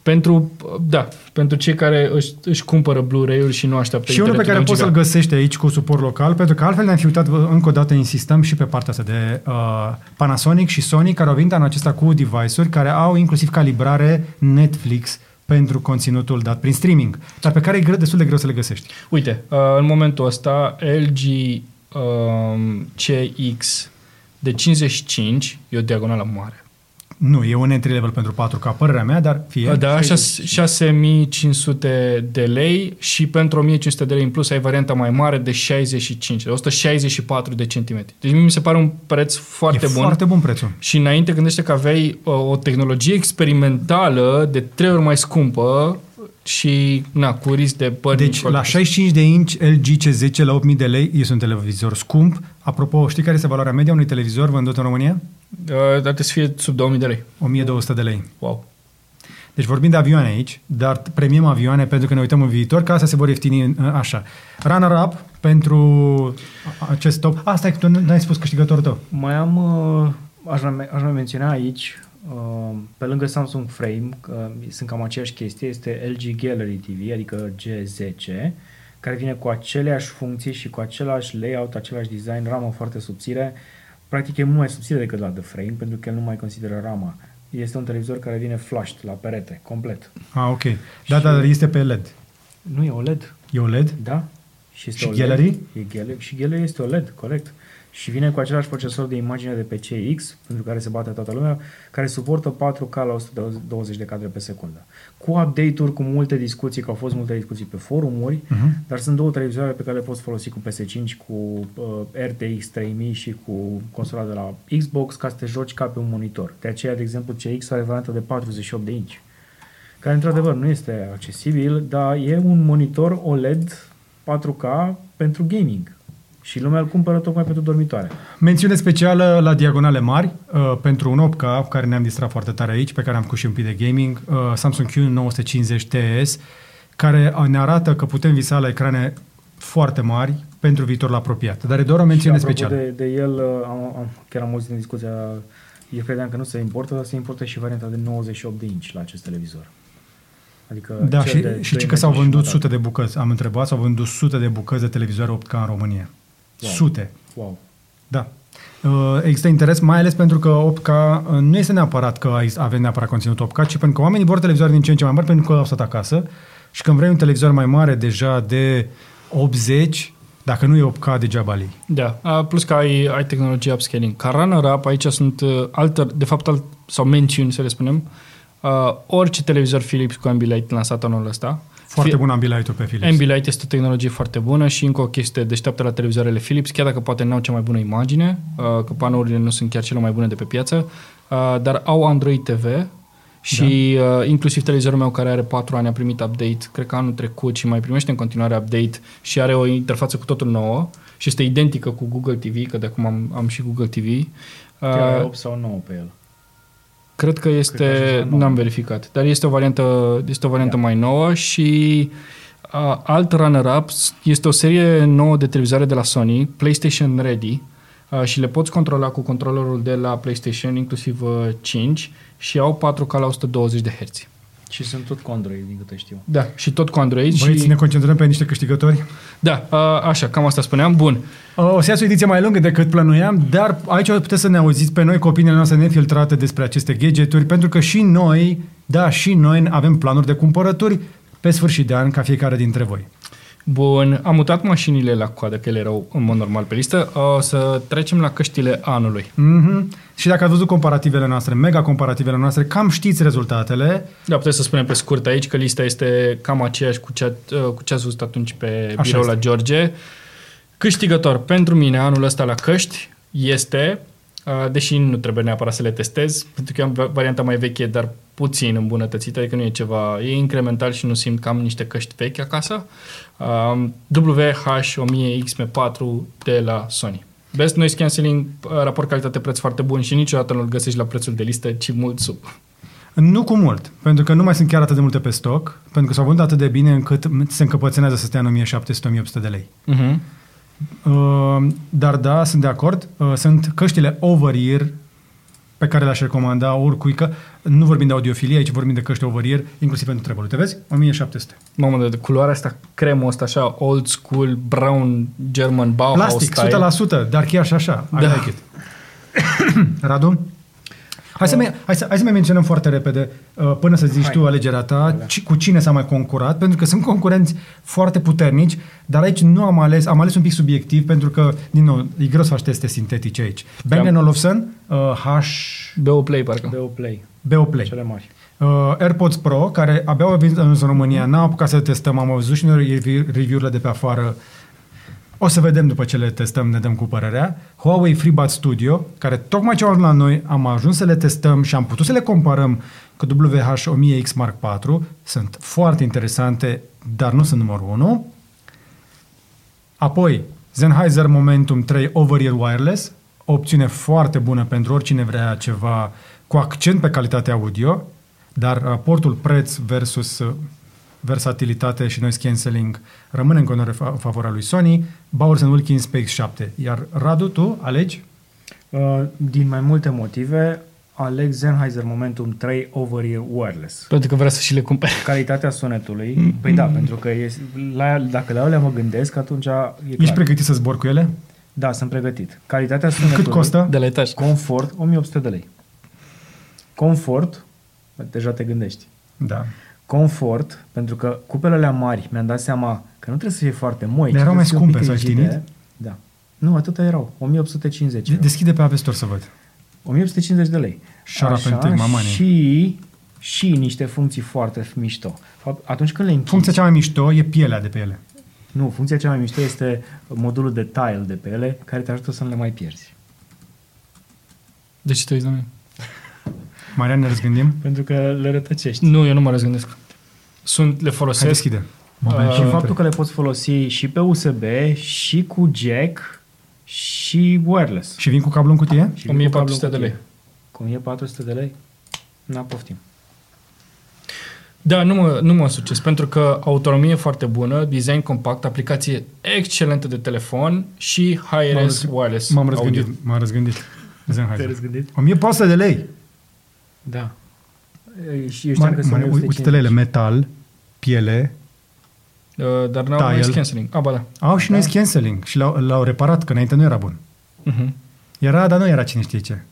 Pentru, uh, da, pentru cei care își, își cumpără Blu-ray-ul și nu așteaptă Și unul pe care internetul poți de un să-l giga. găsești aici cu suport local, pentru că altfel ne-am fi uitat, vă- încă o dată insistăm și pe partea asta de uh, Panasonic și Sony, care au venit anul acesta cu device-uri care au inclusiv calibrare Netflix pentru conținutul dat prin streaming, dar pe care e greu, destul de greu să le găsești. Uite, uh, în momentul ăsta LG um, CX de 55 e o diagonală mare. Nu, e un entry level pentru 4K, părerea mea, dar fie. Da, 65. 6500 de lei și pentru 1500 de lei în plus ai varianta mai mare de 65, de 164 de centimetri. Deci mie mi se pare un preț foarte e bun. foarte bun prețul. Și înainte gândește că aveai uh, o tehnologie experimentală de trei ori mai scumpă și na, cu risc de păr. Deci la 65 de inch LG C10 la 8000 de lei este un televizor scump. Apropo, știi care este valoarea media unui televizor vândut în România? Uh, dar trebuie să fie sub 2000 de lei. 1200 de lei. Wow. Deci vorbim de avioane aici, dar premiem avioane pentru că ne uităm în viitor, că asta se vor ieftini în- așa. Runner-up pentru acest top. Asta e că tu nu ai spus câștigătorul tău. Mai am, uh, aș mai, aș mai menționa aici, uh, pe lângă Samsung Frame, că sunt cam aceeași chestie, este LG Gallery TV, adică G10, care vine cu aceleași funcții și cu același layout, același design, ramă foarte subțire. Practic e mult mai subțire decât la The Frame, pentru că el nu mai consideră rama. Este un televizor care vine flashed la perete, complet. Ah, ok. Da, Și- dar este pe LED. Nu e OLED, E OLED? da? Și, este Și OLED. Gallery? E gallery. Și Gallery este OLED, corect. Și vine cu același procesor de imagine de pe CX, pentru care se bate toată lumea, care suportă 4K la 120 de cadre pe secundă. Cu update-uri, cu multe discuții, că au fost multe discuții pe forumuri, Mhm. dar sunt două televizoare pe care le poți folosi cu PS5, cu uh, RTX 3000 și cu consola de la Xbox ca să te joci ca pe un monitor. De aceea, de exemplu, CX are varianta de 48 de inch, care într-adevăr nu este accesibil, dar e un monitor OLED 4K pentru gaming. Și lumea îl cumpără tocmai pentru dormitoare. Mențiune specială la diagonale mari uh, pentru un 8K, care ne-am distrat foarte tare aici, pe care am făcut și un pic de gaming, uh, Samsung Q950 TS, care ne arată că putem visa la ecrane foarte mari pentru viitorul apropiat. Dar e doar o mențiune și apropo specială. De, de el, uh, am, am, chiar am auzit în discuția, eu credeam că nu se importă, dar se importă și varianta de 98 de inch la acest televizor. Adică Da, cel și, de și doi că s-au metri și vândut jumătate. sute de bucăți. Am întrebat, s-au vândut sute de bucăți de televizoare 8K în România. Wow. Sute. Wow. Da. Uh, Există interes, mai ales pentru că 8K uh, nu este neapărat că ai- avem neapărat conținut 8K, ci pentru că oamenii vor televizoare din ce în ce mai mari pentru că au stat acasă și când vrei un televizor mai mare deja de 80, dacă nu e 8K, degeaba lei. Da, a, plus că ai, ai tehnologie upscaling. Ca runner-up, aici sunt uh, alter, de fapt, alt, sau mențiuni, să le spunem, uh, orice televizor Philips cu Ambilight lansat anul ăsta. Foarte Fi- bun ambilight pe Philips. Ambilight este o tehnologie foarte bună și încă o chestie deșteaptă la televizoarele Philips, chiar dacă poate n-au cea mai bună imagine, uh, că panourile nu sunt chiar cele mai bune de pe piață, uh, dar au Android TV și da. inclusiv televizorul meu care are 4 ani a primit update, cred că anul trecut și mai primește în continuare update și are o interfață cu totul nouă și este identică cu Google TV, că de acum am, am și Google TV. Chiar ai Uh, 8 sau 9 pe el. Cred că este, Cred că așa nouă. n-am verificat, dar este o variantă, este o variantă Da. mai nouă și uh, alt runner-up este o serie nouă de televizoare de la Sony, PlayStation Ready, uh, și le poți controla cu controllerul de la PlayStation, inclusiv uh, 5, și au 4K la 120 de Hz. Și sunt tot cu Android, din câte știu. Da, și tot cu Android. Băieți, și... ne concentrăm pe niște câștigători. Da, uh, așa, cam asta spuneam. Bun. Uh, O să iasă o ediție mai lungă decât plănuiam, dar aici puteți să ne auziți pe noi cu opiniile noastre nefiltrate despre aceste gadgeturi, pentru că și noi, da, și noi avem planuri de cumpărături pe sfârșit de an, ca fiecare dintre voi. Bun, am mutat mașinile la coadă, că ele erau în mod normal pe listă. O să trecem la căștile anului. Mm-hmm. Și dacă ați văzut comparativele noastre, mega comparativele noastre, cam știți rezultatele. Da, putem să spunem pe scurt aici că lista este cam aceeași cu ce, cu ce ați văzut atunci pe Așa birou este. la George. Câștigător pentru mine anul ăsta la căști este, uh, deși nu trebuie neapărat să le testez, pentru că am va- varianta mai veche, dar puțin îmbunătățită, adică nu e ceva, e incremental și nu simt că am niște căști vechi acasă. Um, WH-1000XM4 de la Sony. Best Noise Cancelling, uh, raport calitate-preț foarte bun și niciodată nu-l găsești la prețul de listă, ci mult sub. Nu cu mult, pentru că nu mai sunt chiar atât de multe pe stoc, pentru că s-au vândut atât de bine încât se încăpățânează să stea în 1700-1800 de lei. Uh-huh. Uh, dar da, sunt de acord. Uh, sunt căștile over-ear pe care le-aș recomanda oricui, că nu vorbim de audiofilie, aici vorbim de căști over-ear, inclusiv pentru treburi. Te vezi? 1700. Mamă, de culoarea asta, cremul ăsta așa, old school, brown, German, Bauhaus Plastic, style. 100%, dar chiar și așa. I Da. like it. [COUGHS] Radu? Hai să, mai, hai, să, hai să mai menționăm foarte repede, uh, până să zici Hai. tu alegerea ta, Da. ci, cu cine s-a mai concurat, pentru că sunt concurenți foarte puternici, dar aici nu am ales, am ales un pic subiectiv, pentru că, din nou, e greu să faci teste sintetice aici. Bang Olufsen, uh, H... BO Play, parcă. BO Play, BO Play. cele mari. Uh, AirPods Pro, care abia au venit în România, n-am apucat să le testăm, am văzut și noi review- review-urile de pe afară. O să vedem după ce le testăm, ne dăm cu părerea. Huawei FreeBuds Studio, care tocmai ce au ajuns la noi, am ajuns să le testăm și am putut să le comparăm cu WH-1000X Mark IV. Sunt foarte interesante, dar nu sunt numărul 1. Apoi, Sennheiser Momentum 3 Over-Ear Wireless, o opțiune foarte bună pentru oricine vrea ceva cu accent pe calitatea audio, dar raportul preț versus uh, versatilitate și noise cancelling rămâne în continuare fa- în favoarea lui Sony, Bowers Wilkins PX7. Iar Radu, tu alegi? Uh, din mai multe motive, aleg Sennheiser Momentum 3 Over-Ear Wireless. Pentru că vrea să și le cumpere. Calitatea sunetului, păi da, pentru că e, la, dacă la alea mă gândesc, atunci e clar. Ești pregătit să zbor cu ele? Da, sunt pregătit. Calitatea sunetului... Cât costă? De la etaj. Confort, 1800 de lei. Confort, deja te gândești. Da. Confort, pentru că cupele alea mari, mi-am dat seama că nu trebuie să fie foarte moi. Dar ci erau mai trebuie să fie un scumpe, pic s-a rigide. știinit? Da. Nu, atâta erau. 1850. De- erau. Deschide pe App Store să văd. 1850 de lei. Shut up and take my money. Și, și niște funcții foarte mișto. Fapt, Atunci când le închizi... Funcția cea mai mișto e pielea de pe ele. Nu, funcția cea mai mișto este modulul de tile de pe ele, care te ajută să nu le mai pierzi. De ce te uiți la mine? Marian, ne răzgândim? Pentru că le rătăcești. Nu, eu nu mă răzgândesc. Sunt, le Hai, folosesc. deschide. Uh, Și faptul că le poți folosi și pe USB, și cu jack, și wireless. Și vin cu cablu în cutie? Și 1400 cu de lei. cutie. Cu 1400 de lei? N-am poftim. Da, nu mă, nu mă succes, pentru că autonomie foarte bună, design compact, aplicație excelentă de telefon și M-am high-res răzg- wireless M-am audio. răzgândit. M-am răzgândit. Sennheiser. răzgândit? 1400 de lei. Da. Și eu știam Mare, că sunt mare, uite 150. la ele, metal, piele, Uh, dar n-au Tile. noise cancelling. Ah, ba da. au și noise cancelling și l-au, l-au reparat, că înainte nu era bun. Uh-huh. Era, dar nu era cine știe ce.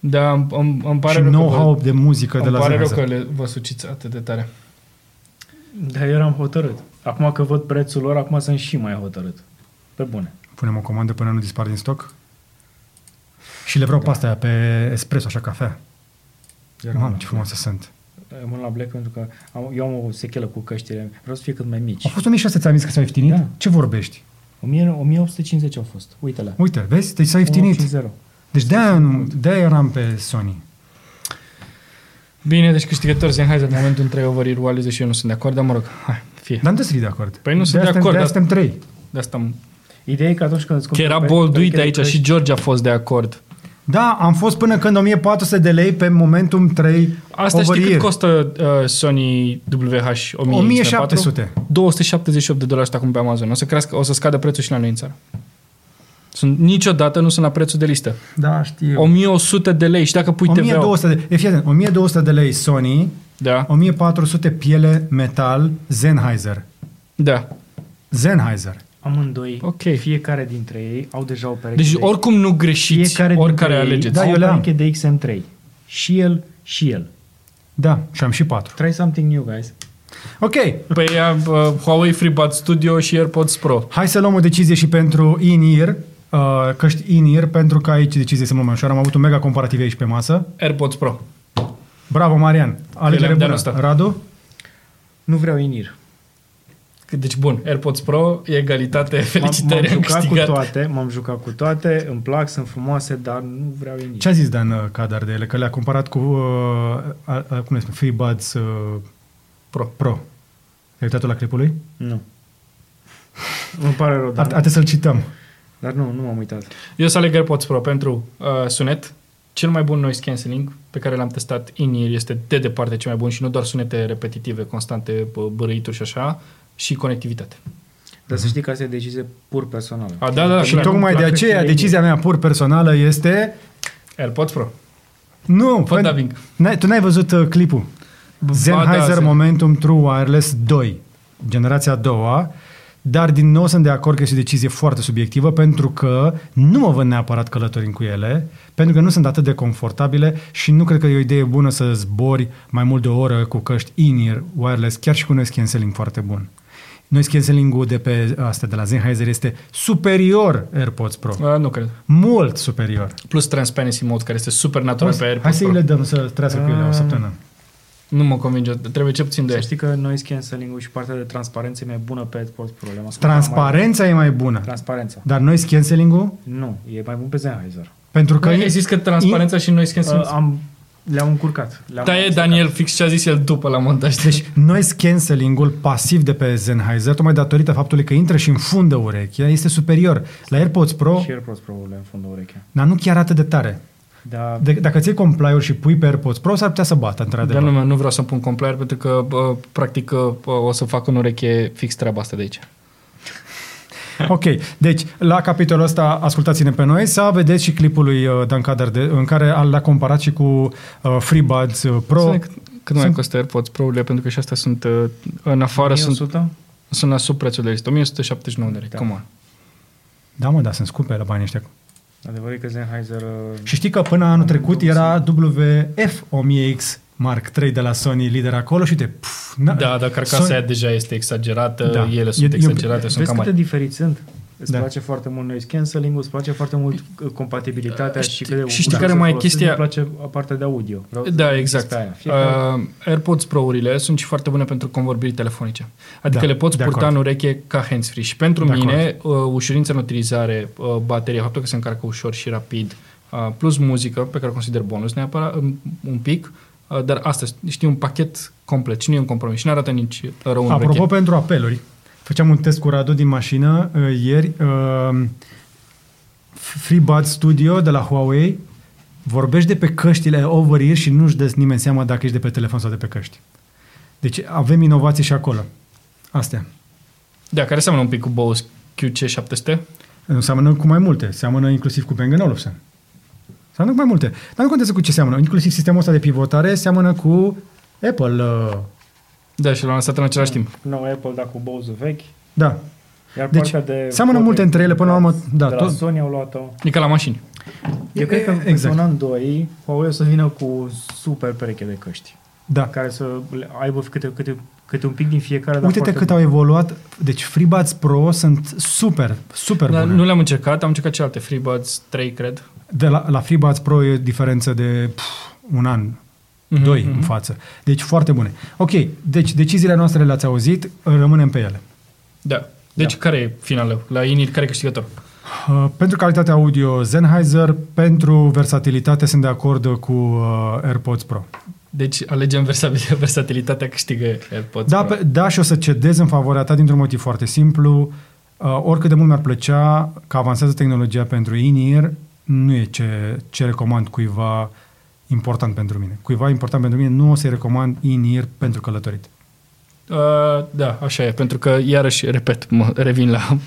Da, îmi, îmi, îmi pare și rău că know-how vă, de muzică de îmi la pare rău Sennheiser. că le, vă suciți atât de tare. Dar eram hotărât. Acum că văd prețul lor, acum sunt și mai hotărât. Pe bune. Punem o comandă până nu dispar din stoc. Și le vreau pe astea pe espresso, așa cafea. Eram Mamă, la ce frumoase sunt. Rămân la Black pentru că am, eu am o sechelă cu căștile. Vreau să fie cât mai mici. Au fost 1600, ți-am zis că s-au ieftinit? Da. Ce vorbești? 1000 1850 au fost. Uite-le. Uite, vezi? Deci s-au ieftinit. 180. Deci de-aia, nu- de-aia eram pe Sony. Bine, deci câștigător Sennheiser în momentul între over wireless și eu nu sunt de acord, dar mă rog, hai, fie. Dar nu trebuie să fii de acord. Păi nu sunt De-aia de suntem- acord, De-aia dar- suntem trei. De asta am... Ideea e că atunci când îți Că cumperi era pe- bolduit pereche de aici și căști- George a fost de acord. Da, am fost până când 1400 de lei pe Momentum 3 Asta over știi cât ear. costă uh, Sony WH 1000 1700. 278 de dolari acum pe Amazon. O să crească, o să scadă prețul și la noi în țară. Sunt, niciodată nu sunt la prețul de listă. Da, știu. 1100 de lei și dacă pui TVA... 1200 de, e, fii atent, 1200 de lei Sony, Da, 1400 piele metal Sennheiser. da. Sennheiser. Amândoi, Ok. fiecare dintre ei au deja o pereche Deci de oricum nu greșiți fiecare oricare dintre ei alegeți. Da, au eu o le am. pereche de XM3. Și el, și el. Da, și am și patru. Try something new, guys. Ok, Păi ia uh, Huawei FreeBuds Studio și AirPods Pro. hai să luăm o decizie și pentru in-ear, uh, căști in-ear, pentru că aici decizie este mult mai ușoară. Am avut un mega comparativ aici pe masă. AirPods Pro. Bravo, Marian. Alegere le-am de bună. anul ăsta. Radu? Nu vreau inir. Deci bun, AirPods Pro, egalitate, M-am, felicitări, m-am am jucat cu câștigat. toate, m-am jucat cu toate, îmi plac, sunt frumoase, dar nu vreau inir. Ce a zis Dan uh, Cadar de ele? Că le-a comparat cu, uh, a, a, cum le spune, FreeBuds uh, Pro. Pro. Ai uitat tu la clipul lui? Nu. Îmi pare rău, Ar, dar, ar să-l cităm. dar nu, nu m-am uitat. Eu să aleg AirPods Pro pentru uh, sunet. Cel mai bun noise cancelling pe care l-am testat in ear este de departe cel mai bun și nu doar sunete repetitive, constante, bă, bărâituri și așa, și conectivitate. Dar să știi că asta e decizie pur personală. A, da, da, da, și clar. tocmai de plac aceea căștile decizia mea pur personală este AirPods Pro. nu, Fă pen- dubbing. n-ai, tu n-ai văzut uh, clipul. Sennheiser da, Momentum True Wireless 2, generația a doua, dar din nou sunt de acord că este o decizie foarte subiectivă pentru că nu mă văd neapărat călătorind cu ele, pentru că nu sunt atât de confortabile și nu cred că e o idee bună să zbori mai mult de o oră cu căști in-ear wireless, chiar și cu noise cancelling foarte bun. Noise cancelling-ul de pe astea de la Sennheiser este superior AirPods Pro. Uh, nu cred. Mult superior. Plus Transparency Mode, care este super natural pe Hai AirPods să Pro. îi le dăm să trăiască cu ele o Ah. săptămână. Nu mă convinge. Trebuie ce puțin de Să aia. știi că noise cancelling-ul și partea de transparență e mai bună pe AirPods Pro. Le-am ascultat Transparența e mai bună. Mai... Transparența. Dar noise cancelling-ul, Nu, e mai bun pe Sennheiser. pentru că Că e, ai zis că transparența și noise cancelling... Uh, am, le-am încurcat. Le-am Da, e amestecat. Daniel fix ce a zis el după la montaj. deci noise cancelling-ul pasiv de pe Sennheiser, tocmai datorită faptului că intră și înfundă urechea, este superior. La AirPods Pro, Și AirPods Pro le înfundă urechea. dar nu chiar atât de tare. Dar De, dacă ți iei comply și pui pe AirPods Pro, s-ar putea să bată, Dar într-adevăr. nu, nu vreau să pun complier pentru că, bă, practic, bă, o să fac în ureche fix treaba asta de aici. [LAUGHS] Ok, deci la capitolul ăsta ascultați-ne pe noi să vedeți și clipul lui uh, Dan Cadar de, în care l-a comparat și cu uh, FreeBuds uh, Pro. Pro, cât, cât mai sunt- costă AirPods Pro-urile, pentru că și astea sunt uh, în afară, sunt, 1100? sunt la sub prețul de listă. 1179 de lei, Da. come on. Da, mă, da, sunt scumpe la banii ăștia. Adevărul e că Sennheiser... uh, Și știi că până anul trecut era WF 1000X Mark 3 de la Sony lider acolo și uite, pf, na, Da, dar carcasa Sony- aia deja este exagerată, Da. ele E- sunt e- exagerate, sunt Vezi cam câte mari. diferiți sunt? Îți Da. place foarte mult noise cancelling-ul, îți place foarte mult uh, compatibilitatea Știi- și cât de și știi dacă care se mai e folosește, chestia? Îmi place partea de audio. Vreau să Da, vorbesc exact. pe aia. Fiecare- Uh, AirPods Pro-urile sunt și foarte bune pentru convorbiri telefonice. Adică Da, le poți de purta acord. în ureche ca handsfree. Și pentru De mine, uh, ușurința în utilizare, uh, bateria, faptul că se încarcă ușor și rapid, uh, plus muzică, pe care o consider bonus neapărat, un, un pic, uh, dar asta, știi, un pachet complet și nu e un compromis și nu arată nici rău în Apropo, ureche. pentru apeluri, făceam un test cu Radu din mașină uh, ieri. Uh, FreeBuds Studio de la Huawei vorbești de pe căștile over-ear și nu-și dă nimeni seama dacă ești de pe telefon sau de pe căști. Deci avem inovații și acolo. Astea. Da, care seamănă un pic cu Bose QC700. Nu seamănă cu mai multe. Seamănă inclusiv cu Bang Olufsen. Seamănă cu mai multe. Dar nu contează cu ce seamănă. Inclusiv sistemul ăsta de pivotare seamănă cu Apple uh, Da, și l-am lansat în același timp. Nou Apple, dar cu Bose vechi. Da. Iar Deci, partea de seamănă multe între ele, până la urmă, da, de la tot- Sony au luat-o. E ca la mașini. Eu cred că exact. exact. în un an, doi, Huawei o să vină cu super pereche de căști. Da. Care să le aibă câte, câte, câte un pic din fiecare. dar Uite-te foarte cât au evoluat. Deci FreeBuds Pro sunt super, super Dar bune. nu le-am încercat, am încercat celelalte FreeBuds 3, cred. De la, la FreeBuds Pro e diferență de pf, un an, Mhm, doi mhm. în față. Deci foarte bune. Ok, deci deciziile noastre le-ați auzit, rămânem pe ele. Da. Deci Da. care e finalul? La Init, care e câștigător? Uh, pentru calitatea audio Sennheiser, pentru versatilitate sunt de acord cu uh, AirPods Pro. Deci alegem versatil- [LAUGHS] versatilitatea câștigă AirPods Da, Pro. pe, da, și o să cedez în favoarea ta dintr-un motiv foarte simplu. Uh, oricât de mult mi-ar plăcea că avansează tehnologia pentru in-ear, nu e ce, ce recomand cuiva important pentru mine. Cuiva important pentru mine nu o să-i recomand in-ear pentru călătorit. Uh, da, așa e, pentru că, iarăși, repet, mă revin la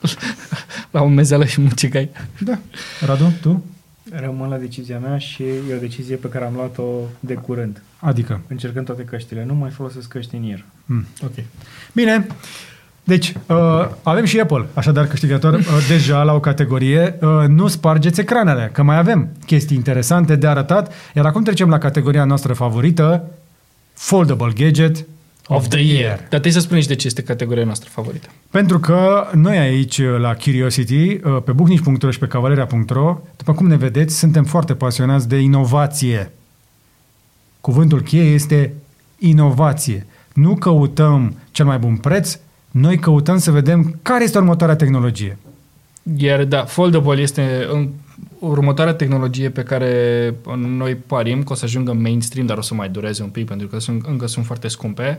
[LAUGHS] la o mezeală și mucigai. Da. Radu, tu? Rămân la decizia mea și e o decizie pe care am luat-o de curând. Adică. Încercând toate căștile. Nu mai folosesc căști în ear. Mm. Ok. Bine. Deci, uh, avem și Apple, așadar câștigător, uh, deja la o categorie. Uh, nu spargeți ecranele, că mai avem chestii interesante de arătat. Iar acum trecem la categoria noastră favorită, Foldable Gadget Of the year. Dar trebuie să spui și de ce este categoria noastră favorită. Pentru că noi aici la Curiosity, uh, pe bucnici.ro și pe cavaleria.ro, după cum ne vedeți, suntem foarte pasionați de inovație. Cuvântul cheie este inovație. Nu căutăm cel mai bun preț, noi căutăm să vedem care este următoarea tehnologie. Iar da, foldable este în următoarea tehnologie pe care noi parim că o să ajungă mainstream, dar o să mai dureze un pic pentru că sunt, încă sunt foarte scumpe.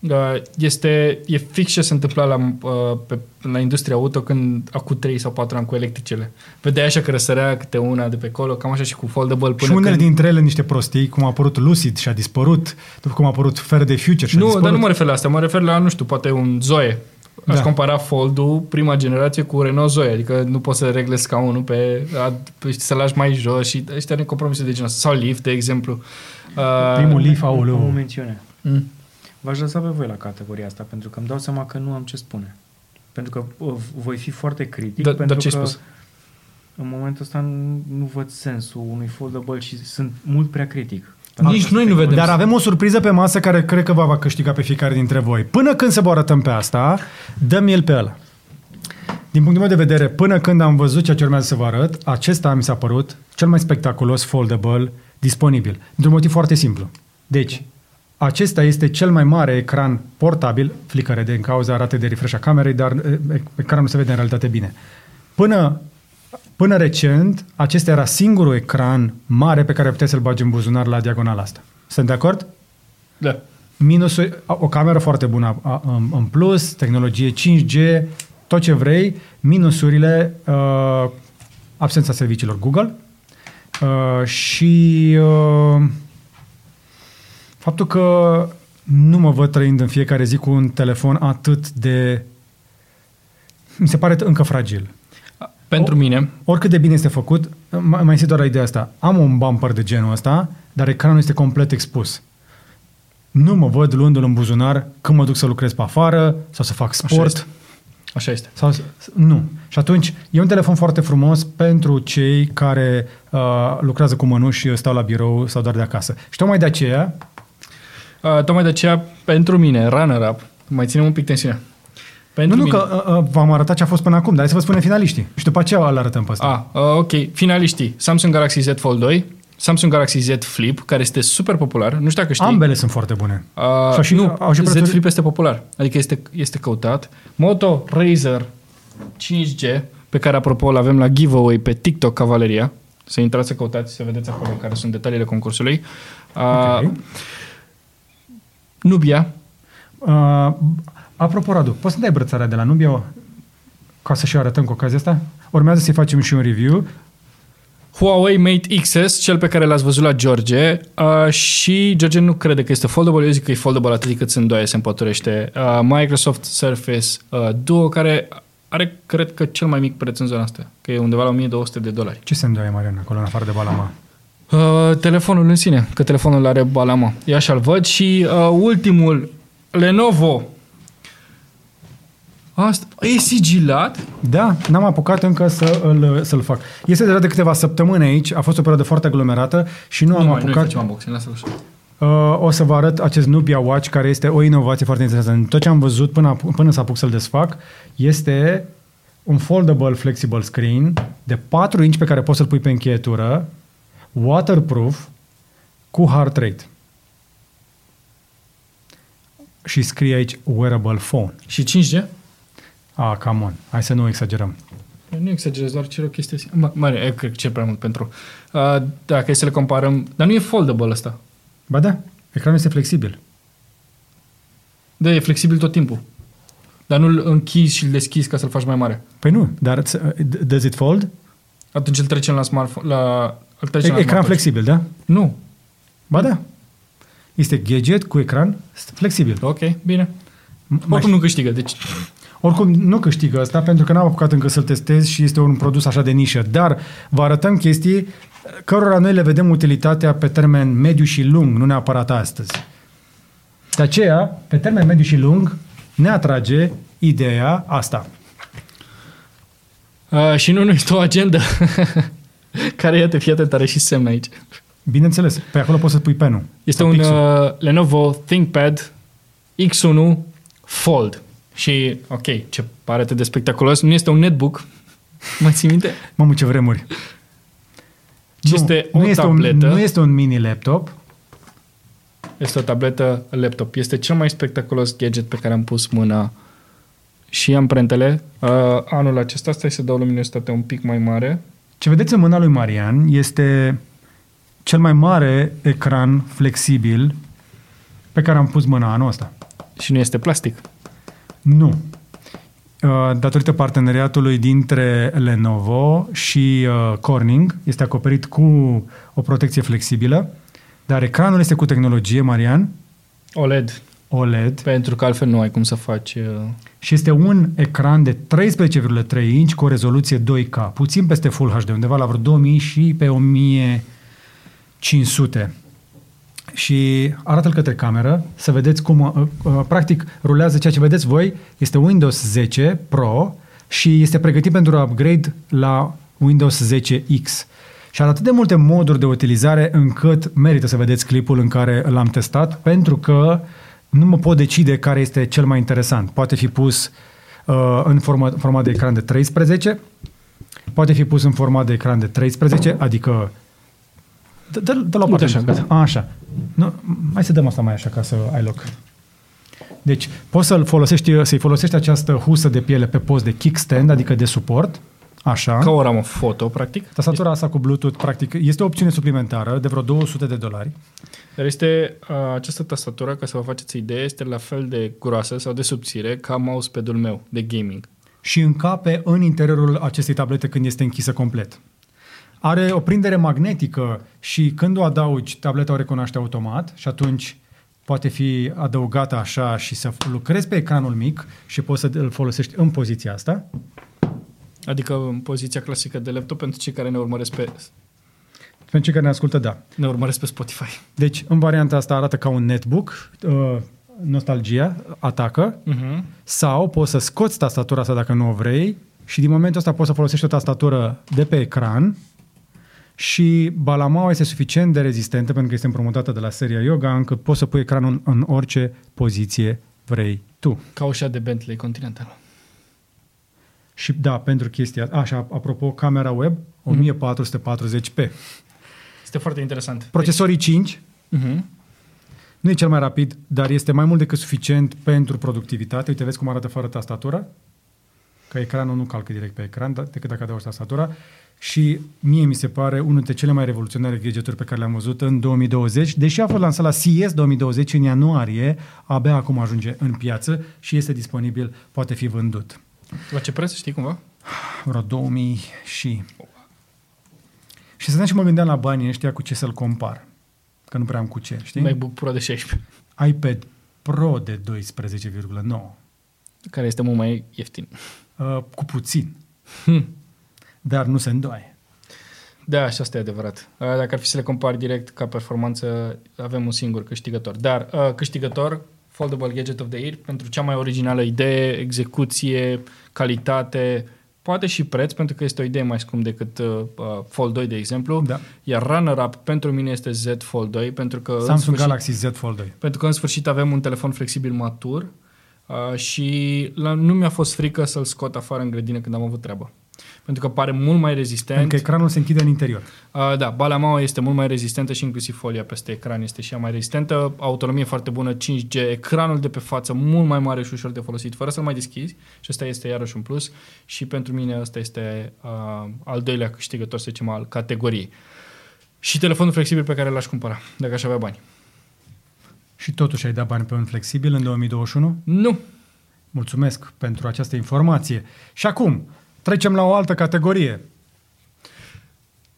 Uh, Este, e fix ce se întâmpla la, uh, pe, la industria auto când acum 3 sau 4 ani cu electricele. Vedeai așa că răsărea câte una de pe acolo, cam așa și cu foldable până și unele când... dintre ele niște prostii, cum a apărut Lucid și a dispărut, după cum a apărut Fair de Future și a Nu, dispărut. dar nu mă refer la asta, mă refer la, nu știu, poate un Zoe. Aș Da. compara Fold-ul, prima generație, cu Renault Zoe, adică nu poți să reglezi scaunul pe, a, pe să lași mai jos și ăștia ne compromise de genul ăsta. Sau Leaf, de exemplu. Uh, Primul Leaf, Am o aoleu. mențiune. Mm. V-aș lăsa pe voi la categoria asta, pentru că îmi dau seama că nu am ce spune. Pentru că uh, voi fi foarte critic, Da- pentru dar ce ai că spus? în momentul ăsta nu, nu văd sensul unui foldable și sunt mult prea critic. Nici noi nu vedem. Dar avem o surpriză pe masă care cred că va, va câștiga pe fiecare dintre voi. Până când să vă arătăm pe asta, dăm el pe ăla. Din punctul meu de vedere, până când am văzut ceea ce urmează să vă arăt, acesta mi s-a părut cel mai spectaculos foldable disponibil. Dintr-un motiv foarte simplu. Deci, acesta este cel mai mare ecran portabil, flicăre din cauza ratei de refresh a camerei, dar e, ecranul nu se vede în realitate bine. Până, până recent, acesta era singurul ecran mare pe care puteai să-l bagi în buzunar la diagonala asta. Sunt de acord? Da. Minusul, o cameră foarte bună a- în, în plus, tehnologie 5G, tot ce vrei, minusurile, uh, absența serviciilor Google uh, și uh, faptul că nu mă văd trăind în fiecare zi cu un telefon atât de... Mi se pare încă fragil. Pentru O- mine, Oricât de bine este făcut, mai, mai este doar ideea asta. Am un bumper de genul ăsta, dar ecranul este complet expus. Nu mă văd luându-l în buzunar când mă duc să lucrez pe afară sau să fac Așa sport. este. așa este. Sau, nu. Și atunci, e un telefon foarte frumos pentru cei care uh, lucrează cu mănuși și stau la birou sau doar de acasă. Și tocmai de aceea, Uh, tocmai de aceea, pentru mine, runner-up, mai ținem un pic tensiunea. Pentru nu, nu mine, că uh, uh, v-am arătat ce a fost până acum, dar hai să vă spunem finaliștii. Și după aceea îl arătăm pe ăsta. A, uh, ok. Finaliștii. Samsung Galaxy Z Fold 2, Samsung Galaxy Z Flip, care este super popular. Nu știu dacă știi. Ambele sunt foarte bune. Uh, Și-au și- nu, au și Z prețuri- Flip este popular. Adică este, este căutat. Moto Razer 5G, pe care apropo îl avem la giveaway pe TikTok Cavaleria. Să intrați să căutați, să vedeți acolo care sunt detaliile concursului. Uh, Ok. Nubia, Uh, apropo, Radu, poți să dai brățarea de la Nubia ca să și arătăm cu ocazia asta? Urmează să-i facem și un review. Huawei Mate XS, cel pe care l-ați văzut la George uh, și George nu crede că este foldable, eu zic că e foldable atât cât sunt doi, se împăturește. Uh, Microsoft Surface uh, Duo, care are, cred că, cel mai mic preț în zona asta, că e undeva la 1200 de dolari. Ce se îndoie, Marian, acolo, în afară de balama? Uh, telefonul în sine, că telefonul are balama. Eu așa-l văd. Și uh, ultimul, Lenovo. Asta e sigilat? Da, n-am apucat încă să îl, să-l fac. Este deja de câteva săptămâni aici, a fost o perioadă foarte aglomerată și nu, Nu, am mai, nu apucat. facem unboxing, lasă-l așa. Uh, o să vă arăt acest Nubia Watch, care este o inovație foarte interesantă. Tot ce am văzut până, apu- până să apuc să-l desfac este un foldable flexible screen de 4 inch pe care poți să-l pui pe încheietură, waterproof, cu heart rate. Și scrie aici wearable phone. Și 5G? Ah, come on, hai să nu exagerăm. Eu nu exagerez, doar cer o chestie. sim- Mă, mare, eu cred că cer prea mult pentru. Uh, dacă e să le comparăm, dar nu e foldable ăsta. Ba da, ecranul este flexibil. Da, e flexibil tot timpul. Dar nu-l închizi și îl deschizi ca să-l faci mai mare. Păi nu, dar ți- does it fold? Atunci îl trecem la smartphone, la... Îl trecem E- la ecran smartwatch. flexibil, da? Nu. Ba da. Este gadget cu ecran flexibil. Ok, bine. Mai Oricum nu câștigă, deci... Oricum nu câștigă asta pentru că n-am apucat încă să-l testez și este un produs așa de nișă, dar vă arătăm chestii cărora noi le vedem utilitatea pe termen mediu și lung, nu neapărat astăzi. De aceea, pe termen mediu și lung, ne atrage ideea asta. Uh, și nu, nu este o agendă. [LAUGHS] care, iată, fii atent, are și semn aici. Bineînțeles, pe acolo poți să pui penul. Este sau un pixul. uh, Lenovo ThinkPad X1 Fold. Și, ok, ce pare atât de spectaculos, nu este un netbook. [LAUGHS] Mai ții minte? Mamă, ce vremuri. Ci Nu, este o nu este tabletă. Un, nu este un mini laptop, Este o tabletă laptop. Este cel mai spectaculos gadget pe care am pus mâna și amprentele. Uh, anul acesta, stai să dau luminositatea un pic mai mare. Ce vedeți în mâna lui Marian este cel mai mare ecran flexibil pe care am pus mâna anul ăsta. Și nu este plastic. Nu. Uh, Datorită parteneriatului dintre Lenovo și uh, Corning, este acoperit cu o protecție flexibilă, dar ecranul este cu tehnologie, Marian, OLED. OLED, Pentru că altfel nu ai cum să faci... Uh, și este un ecran de 13,3 inch cu o rezoluție 2K, puțin peste Full HD, undeva la vreo 2000 și pe 1500. Și arată-l către cameră să vedeți cum, uh, uh, practic, rulează ceea ce vedeți voi, este Windows 10 Pro și este pregătit pentru upgrade la Windows 10X. Și are atât de multe moduri de utilizare încât merită să vedeți clipul în care l-am testat, pentru că nu mă pot decide care este cel mai interesant. Poate fi pus uh, în format, format de ecran de 13, poate fi pus în format de ecran de 13, adică Dă, dă, dă la o Uite parte. așa, gata. A, așa. Nu, hai să dăm asta mai așa ca să ai loc. Deci, poți să-l folosești, să-i folosești această husă de piele pe post de kickstand, adică de suport, așa. ca o ramă foto, practic. Tastatura asta cu Bluetooth, practic, este o opțiune suplimentară de vreo 200 de dolari. Dar este uh, această tastatură, ca să vă faceți idee, este la fel de groasă sau de subțire ca mousepadul meu de gaming. și încape în interiorul acestei tablete când este închisă complet. Are o prindere magnetică și când o adaugi, tableta o recunoaște automat și atunci poate fi adăugată așa și să lucrezi pe ecranul mic și poți să îl folosești în poziția asta. Adică în poziția clasică de laptop pentru cei care ne urmăresc pe, Pentru cei care ne ascultă, da. ne urmăresc pe Spotify. Deci, în varianta asta arată ca un netbook, uh, nostalgia atacă, Uh-huh. sau poți să scoți tastatura asta dacă nu o vrei și din momentul ăsta poți să folosești o tastatură de pe ecran și balamaua este suficient de rezistentă pentru că este împrumutată de la seria Yoga încât poți să pui ecranul în, în orice poziție vrei tu. Ca ușa de Bentley Continental. Și da, pentru chestia... Așa, apropo, camera web 1440p. Este foarte interesant. Procesorii 5 Uh-huh. nu e cel mai rapid, dar este mai mult decât suficient pentru productivitate. Uite, vezi cum arată fără tastatură? Că ecranul nu calcă direct pe ecran, da- decât dacă adaugi tastatura. Și mie mi se pare unul dintre cele mai revoluționare gadgeturi pe care le-am văzut în 2020, deși a fost lansat la CES 2020 în ianuarie, abia acum ajunge în piață și este disponibil, poate fi vândut. La ce preț, știi cumva? Vreo 2000 și... Și să și mă gândeam la banii ăștia cu ce să-l compar. Că nu prea am cu ce, știi? MacBook Pro de 16, iPad Pro de 12,9. care este mult mai ieftin. Uh, cu puțin, Hm. dar nu se îndoaie. Da, și asta e adevărat. Uh, Dacă ar fi să le compari direct ca performanță, avem un singur câștigător. Dar uh, câștigător, Foldable Gadget of the Year, pentru cea mai originală idee, execuție, calitate, poate și preț, pentru că este o idee mai scump decât uh, uh, Fold 2, de exemplu. Da. Iar runner-up pentru mine este Z Fold 2, pentru că, în Samsung sfârșit, Galaxy Z Fold 2. pentru că în sfârșit avem un telefon flexibil matur uh, și la, nu mi-a fost frică să-l scot afară în grădină când am avut treabă. Pentru că pare mult mai rezistent. Pentru că ecranul se închide în interior. Uh, da, balea mare este mult mai rezistentă și inclusiv folia peste ecran este și ea mai rezistentă, autonomie foarte bună, 5G, ecranul de pe față mult mai mare și ușor de folosit, fără să-l mai deschizi și ăsta este iarăși un plus și pentru mine ăsta este uh, al doilea câștigător, să zicem, al categoriei. Și telefonul flexibil pe care l-aș cumpăra, dacă aș avea bani. Și totuși ai dat bani pe un flexibil în 2021? Nu! Mulțumesc pentru această informație. Și acum, trecem la o altă categorie.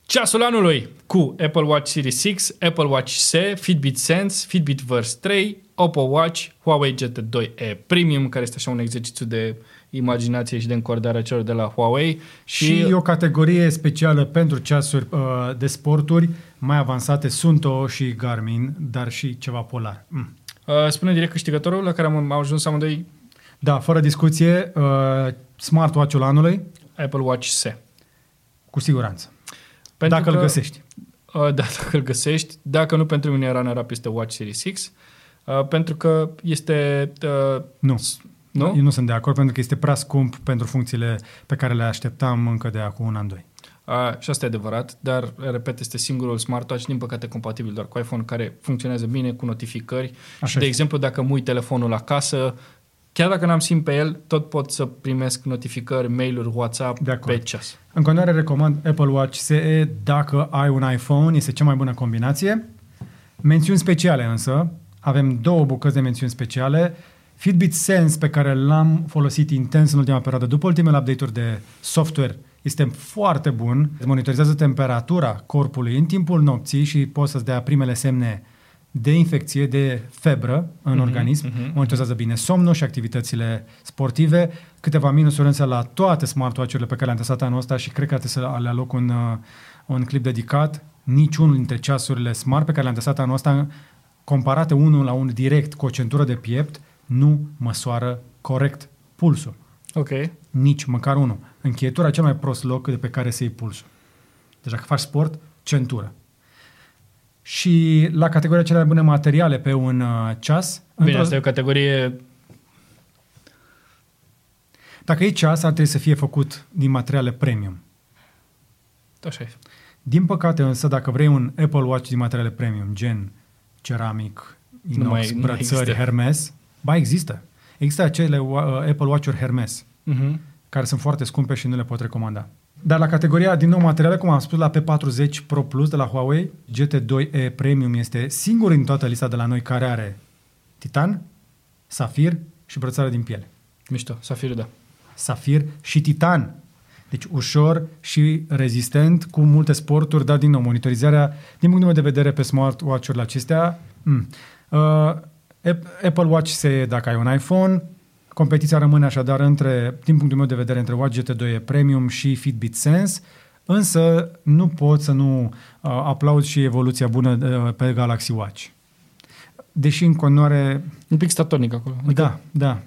Ceasul anului cu Apple Watch Series 6, Apple Watch SE, Fitbit Sense, Fitbit Verse 3, Oppo Watch, Huawei GT2e Premium, care este așa un exercițiu de imaginație și de încordare a celor de la Huawei. Și, și o categorie specială pentru ceasuri uh, de sporturi mai avansate, Sunto și Garmin, dar și ceva polar. Mm. Uh, spune direct câștigătorul la care am, am ajuns amândoi Da, fără discuție, uh, smartwatch-ul anului, Apple Watch SE. cu siguranță. Pentru dacă că- îl găsești. Uh, da, [LAUGHS] dacă îl găsești. Dacă nu, pentru mine runner-up este Watch Series 6. Uh, pentru că este... Uh, Nu. Nu? Eu nu sunt de acord pentru că este prea scump pentru funcțiile pe care le așteptam încă de acum un an, doi. Uh, și asta e adevărat, dar, repet, este singurul smartwatch, din păcate, compatibil doar cu iPhone, care funcționează bine cu notificări. Așa și, de este. exemplu, dacă îmi uit telefonul acasă, chiar dacă n-am SIM pe el, tot pot să primesc notificări, mail-uri, WhatsApp De acord. pe ceas. În continuare recomand Apple Watch SE dacă ai un iPhone, este cea mai bună combinație. Mențiuni speciale însă, avem două bucăți de mențiuni speciale. Fitbit Sense pe care l-am folosit intens în ultima perioadă, după ultimele update-uri de software, este foarte bun. Îți monitorizează temperatura corpului în timpul nopții și poți să-ți dea primele semne de infecție, de febră în Mhm, organism. mhm. Monitorizează bine somnul și activitățile sportive. Câteva minusuri însă la toate smartwatch-urile pe care le-am testat anul ăsta și cred că trebuie să le aloc un, uh, un clip dedicat. Niciunul dintre ceasurile smart pe care le-am testat anul ăsta, comparate unul la unul direct cu o centură de piept, nu măsoară corect pulsul. Ok. Nici măcar unul. Încheietura cel mai prost loc de pe care să iei pulsul. Deci dacă faci sport, centură. Și la categoria cele mai bune materiale pe un uh, ceas, Bine, într-o- asta e o categorie... dacă e ceas, ar trebui să fie făcut din materiale premium. Așa e. Din păcate însă, dacă vrei un Apple Watch din materiale premium, gen ceramic, Nu inox, mai- nu mai brățări, există. Hermes, ba există. Există acele uh, Apple Watch-uri Hermes, Uh-huh. care sunt foarte scumpe și nu le pot recomanda. Dar la categoria, din nou, materiale, cum am spus, la P40 Pro Plus de la Huawei, GT2e Premium este singurul din toată lista de la noi care are titan, safir și brățară din piele. Mișto, Safir, da. safir și titan. Deci ușor și rezistent cu multe sporturi, dar din nou, monitorizarea din punctul meu de vedere pe smartwatch-urile acestea. Mm. Uh, Ap- Apple Watch se dacă ai un iPhone, competiția rămâne așadar între, din punctul meu de vedere, între Watch GT2 Premium și Fitbit Sense, însă nu pot să nu uh, aplaud și evoluția bună uh, pe Galaxy Watch. Deși în continuare Un pic statornic acolo. Adică da, da.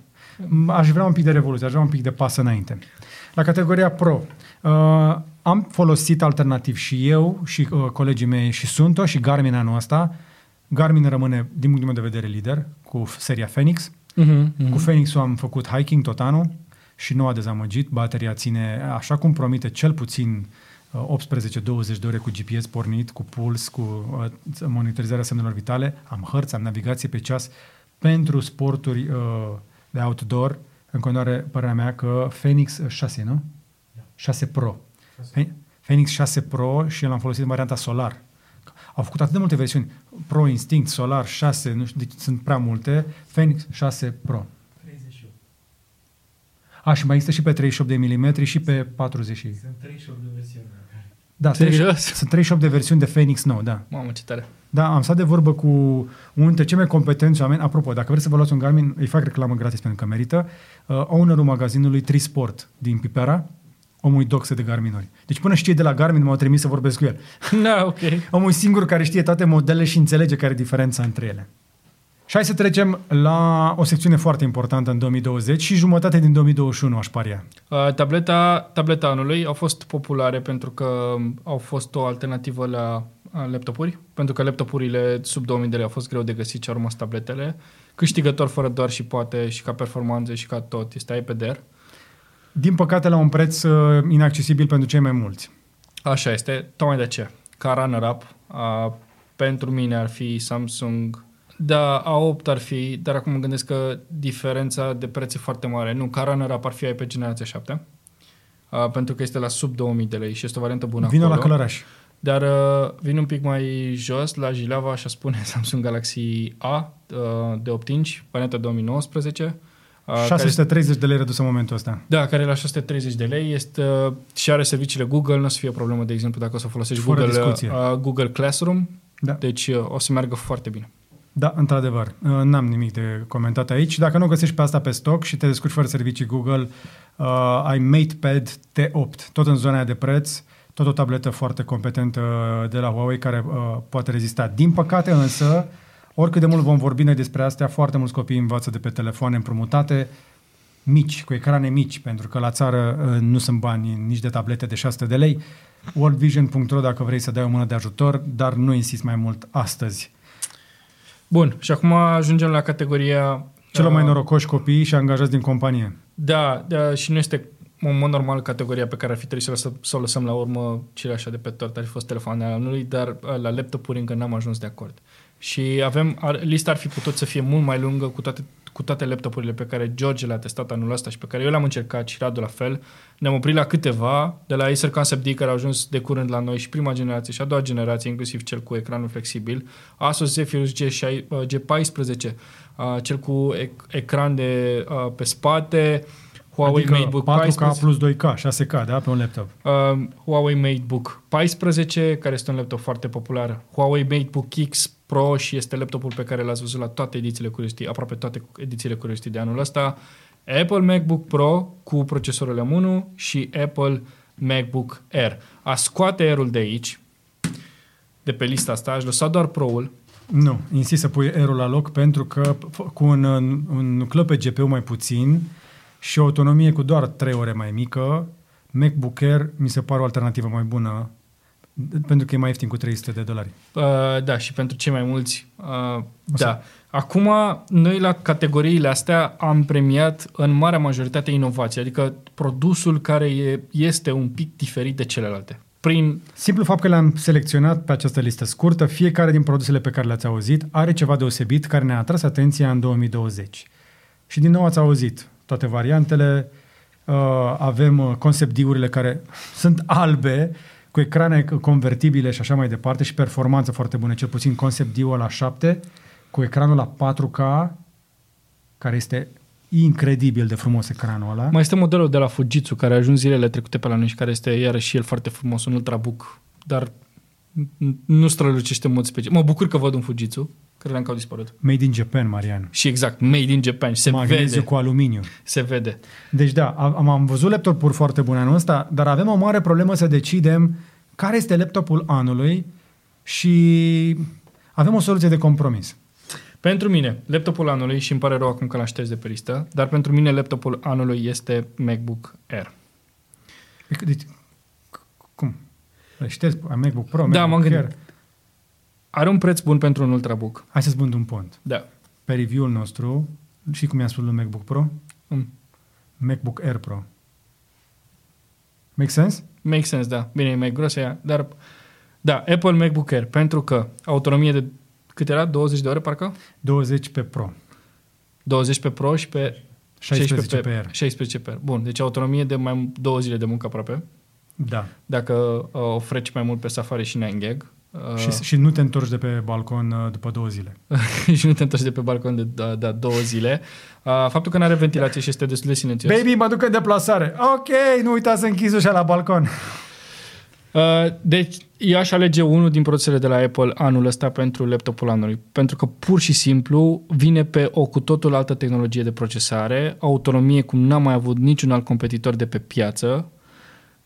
M- Aș vrea un pic de revoluție, aș vrea un pic de pas înainte. La categoria Pro, uh, am folosit alternativ și eu și uh, colegii mei și Sunto și Garmin anul ăsta. Garmin rămâne, din punctul meu de vedere, lider cu seria Phoenix. Uh-huh, Cu Phoenix-ul am făcut hiking tot anul și nu a dezamăgit. Bateria ține, așa cum promite, cel puțin uh, 18-20 de ore cu GPS pornit, cu puls, cu uh, monitorizarea semnelor vitale. Am hărți, am navigație pe ceas pentru sporturi uh, de outdoor. În continuare, părerea mea că Phoenix 6, nu? 6 Pro. Phe- Phoenix 6 Pro și l-am folosit în varianta solar. Au făcut atât de multe versiuni. Pro Instinct, Solar 6, nu știu, deci sunt prea multe. Phoenix 6 Pro. 38. A, și mai există și pe 38 de mm și pe 40. și- Sunt 38 de versiuni. Da, Serios? 38 sunt 38 de versiuni de Phoenix nou, da. Mamă, ce tare. Da, am stat de vorbă cu unul dintre cei mai competenți oameni. Apropo, dacă vreți să vă luați un Garmin, îi fac reclamă gratis pentru că merită. Uh, ownerul magazinului Trisport din Pipera, Omul e doxe de Garminuri. Deci până și cei de la Garmin m-au trimis să vorbesc cu el. [LAUGHS] Da, ok. Omul e singur care știe toate modelele și înțelege care e diferența între ele. Și hai să trecem la o secțiune foarte importantă în 2020 și jumătate din 2021, aș paria. Uh, Tableta, tableta anului au fost populare pentru că au fost o alternativă la uh, laptopuri, pentru că laptopurile sub 2000 de lei au fost greu de găsit și au rămas tabletele. Câștigător fără doar și poate și ca performanță și ca tot este iPad Air. Din păcate, la un preț uh, inaccesibil pentru cei mai mulți. Așa este, tocmai de aceea. Ca runner-up, uh, pentru mine ar fi Samsung da, A8 ar fi, dar acum mă gândesc că diferența de preț e foarte mare. Nu, ca runner-up ar fi iPad generația 7, uh, pentru că este la sub 2000 de lei și este o variantă bună Vină acolo. la Călăraș. Dar uh, vin un pic mai jos, la Jilava, așa spune [LAUGHS] Samsung Galaxy A uh, de 8 inch, varianta 2019. Uh, care 630 de lei redus în momentul ăsta. da, care e la 630 de lei este, uh, și are serviciile Google, nu o să fie o problemă, de exemplu, dacă o să folosești Fără Google, discuție. uh, Google Classroom, Da. deci uh, o să meargă foarte bine. Da, într-adevăr. Uh, N-am nimic de comentat aici. Dacă nu găsești pe asta pe stoc și te descurci fără servicii Google, uh, ai MatePad T8, tot în zona aia de preț, tot o tabletă foarte competentă de la Huawei care uh, poate rezista. Din păcate însă, oricât de mult vom vorbi noi despre astea, foarte mulți copii învață de pe telefoane împrumutate, mici, cu ecrane mici, pentru că la țară uh, nu sunt bani nici de tablete de 600 de lei. worldvision.ro dacă vrei să dai o mână de ajutor, dar nu insist mai mult astăzi. Bun, și acum ajungem la categoria... Celor mai uh, norocoși copii și angajați din companie. Da, da, și nu este în mod normal categoria pe care ar fi trebuit să, lăsă, să o lăsăm la urmă așa de pe tort, ar fi fost telefoanele anului, dar uh, la laptopuri încă n-am ajuns de acord. Și avem, ar, lista ar fi putut să fie mult mai lungă cu toate, cu toate laptopurile pe care George le-a testat anul ăsta și pe care eu le-am încercat și Radu la fel. Ne-am oprit la câteva, de la Acer Concept D care au ajuns de curând la noi și prima generație și a doua generație, inclusiv cel cu ecranul flexibil, Asus Zephyrus G6, uh, G14, uh, cel cu ec- ecran de uh, pe spate, Huawei adică MateBook 4K 14, plus 2K, 6K, da, pe un laptop. uh, Huawei MateBook 14, care este un laptop foarte popular, Huawei MateBook X Pro și este laptopul pe care l-ați văzut la toate edițiile Curiosity, aproape toate edițiile Curiosity de anul ăsta, Apple MacBook Pro cu procesorul M1 și Apple MacBook Air. A scoate Air-ul de aici, de pe lista asta, aș lăsa doar Pro-ul, Nu, insist să pui Aero la loc pentru că f- cu un, un nucleu pe GPU mai puțin și o autonomie cu doar 3 ore mai mică, MacBook Air mi se pare o alternativă mai bună pentru că e mai ieftin cu 300 de dolari. Uh, da, și pentru cei mai mulți, uh, da. Acum, noi la categoriile astea am premiat în marea majoritate inovație, adică produsul care e, este un pic diferit de celelalte. Prin, Simplu fapt că le-am selecționat pe această listă scurtă, fiecare din produsele pe care le-ați auzit are ceva deosebit care ne-a atras atenția în 2020. Și din nou ați auzit toate variantele, uh, avem uh, concept D-urile care [LAUGHS] sunt albe, cu ecrane convertibile și așa mai departe și performanță foarte bună, cel puțin concept D-ul la 7, cu ecranul la 4K, care este incredibil de frumos ecranul ăla. mai este modelul de la Fujitsu, care a ajuns zilele trecute pe la noi și care este iarăși și el foarte frumos, un ultrabook, dar n- nu strălucește în mod special. Mă bucur că văd un Fujitsu, credeam că au dispărut. Made in Japan, Marian. Și exact, made in Japan, se Magneziu vede, cu aluminiu. se vede. Deci da, am, am văzut laptopuri foarte bune anul ăsta, dar avem o mare problemă să decidem care este laptopul anului și avem o soluție de compromis. Pentru mine, laptopul anului, și îmi pare rău acum că l-am șters de pe listă, dar pentru mine laptopul anului este MacBook Air. Deci, c- cum? Îl ștergi? Ai MacBook Pro, Da, MacBook m-am gândit. Air? Are un preț bun pentru un ultrabook. Hai să-ți vând un pont. Da. Pe review-ul nostru, și cum i-am spus lui MacBook Pro? Mm. MacBook Air Pro. Make sense? Make sense, da. Bine, e mai gros ea, dar... Da, Apple MacBook Air, pentru că autonomie de... Cât era? 20 de ore, parcă? 20 pe Pro. 20 pe Pro și pe 16 pe Air. 16 pe Air. Bun, deci autonomie de mai două zile de muncă aproape. Da. Dacă uh, o freci mai mult pe Safari și 9gag. Uh, Și, și nu te întorci de pe balcon uh, după două zile. [LAUGHS] și nu te întorci de pe balcon de da, da, două zile. Uh, faptul că nu are ventilație și este destul de silențios. Baby, mă duc în deplasare. Ok, nu uita să închizi ușa la balcon. [LAUGHS] Uh, deci, eu aș alege unul din produsele de la Apple anul ăsta pentru laptopul anului. Pentru că pur și simplu vine pe o cu totul altă tehnologie de procesare, autonomie cum n-a mai avut niciun alt competitor de pe piață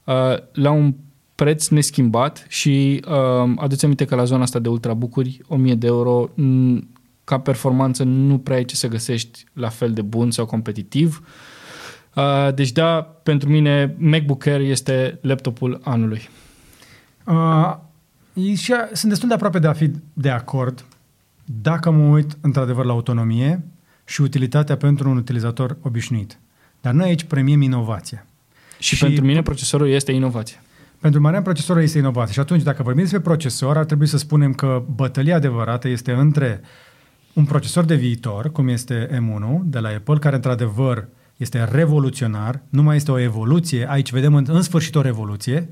uh, la un preț neschimbat și uh, aduți aminte că la zona asta de ultrabookuri 1000 de euro m, ca performanță nu prea ai ce să găsești la fel de bun sau competitiv. Uh, deci da, pentru mine MacBook Air este laptopul anului. Uh, e și a- sunt destul de aproape de a fi de acord dacă mă uit într-adevăr la autonomie și utilitatea pentru un utilizator obișnuit. Dar noi aici premiem inovația. Și, Și- pentru mine procesorul este inovație. Pentru Marian, procesorul este inovație. Și atunci, dacă vorbim despre procesor, ar trebui să spunem că bătălia adevărată este între un procesor de viitor, cum este M1 de la Apple, care într-adevăr este revoluționar, nu mai este o evoluție, aici vedem în, în sfârșit o revoluție,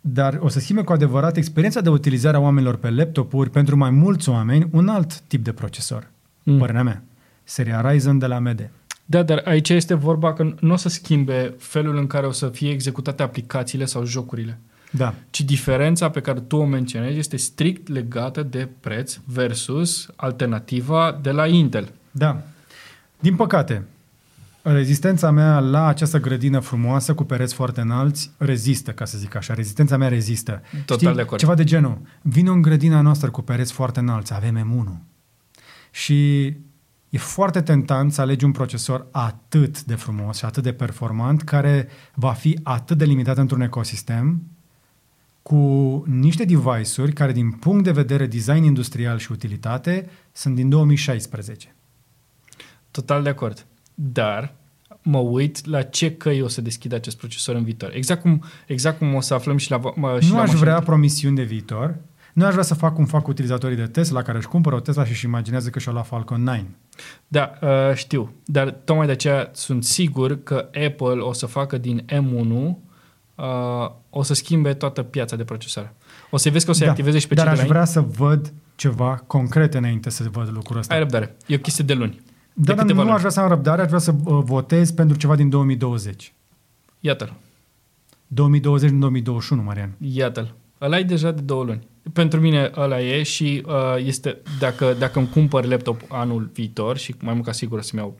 dar o să schimbe cu adevărat experiența de utilizare a oamenilor pe laptopuri pentru mai mulți oameni un alt tip de procesor. Mm. Mm. Părerea mea. Seria Ryzen de la AMD. Da, dar aici este vorba că nu o să schimbe felul în care o să fie executate aplicațiile sau jocurile, Da. ci diferența pe care tu o menționezi este strict legată de preț versus alternativa de la Intel. Da. Din păcate, rezistența mea la această grădină frumoasă cu pereți foarte înalți rezistă, ca să zic așa. Rezistența mea rezistă. Total de acord. Ceva de genul. Vino în grădina noastră cu pereți foarte înalți, avem M1. Și e foarte tentant să alegi un procesor atât de frumos și atât de performant, care va fi atât de limitat într-un ecosistem, cu niște device-uri care, din punct de vedere design industrial și utilitate, sunt din 2016. Total de acord. Dar mă uit la ce căi o să deschidă acest procesor în viitor. Exact cum, exact cum o să aflăm și la, mă, și nu la aș mașini. vrea promisiuni de viitor. Nu aș vrea să fac cum fac utilizatorii de Tesla care își cumpără o Tesla și își imaginează că și-o la Falcon 9. Da, uh, știu. Dar tocmai de aceea sunt sigur că Apple o să facă din M1 uh, o să schimbe toată piața de procesoare. O să vezi că o să-i activeze și pe Dar cei aș de la vrea să văd ceva concret înainte să văd lucrul ăsta. Ai răbdare. E o chestie de luni. Da, de dar câteva nu luni. aș vrea să am răbdare, aș vrea să uh, votez pentru ceva din 2020. Iată-l. 2020-2021, Marian. Iată-l. Ăla e deja de două luni. Pentru mine ăla e și uh, este, dacă, dacă îmi cumpăr laptop anul viitor și mai mult ca sigur o să-mi iau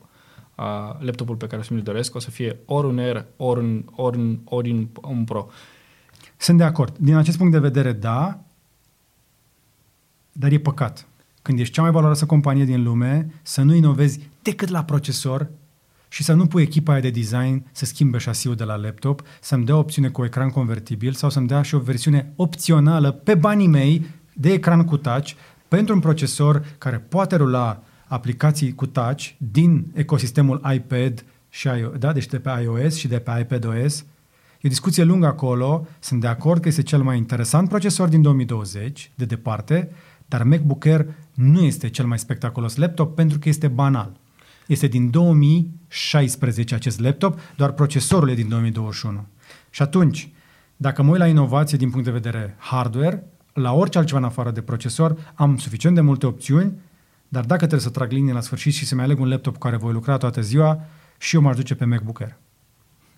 uh, laptopul pe care o să mi-l doresc, o să fie ori un Air, ori un, ori un, ori un, un Pro. Sunt de acord. Din acest punct de vedere, da, dar e păcat. Când ești cea mai valoroasă companie din lume, să nu inovezi decât la procesor și să nu pui echipa aia de design să schimbe șasiul de la laptop, să-mi dea o opțiune cu ecran convertibil sau să-mi dea și o versiune opțională pe banii mei de ecran cu touch pentru un procesor care poate rula aplicații cu touch din ecosistemul iPad și iO- da, deci de pe iOS și de pe iPadOS. E o discuție lungă acolo, sunt de acord că este cel mai interesant procesor din 2020, de departe, dar MacBook Air nu este cel mai spectaculos laptop pentru că este banal. Este din 2016 acest laptop, doar procesorul e din 2021. Și atunci, dacă mă uit la inovație din punct de vedere hardware, la orice altceva în afară de procesor, am suficient de multe opțiuni, dar dacă trebuie să trag linie la sfârșit și să-mi aleg un laptop cu care voi lucra toată ziua, și eu m-aș duce pe MacBook Air.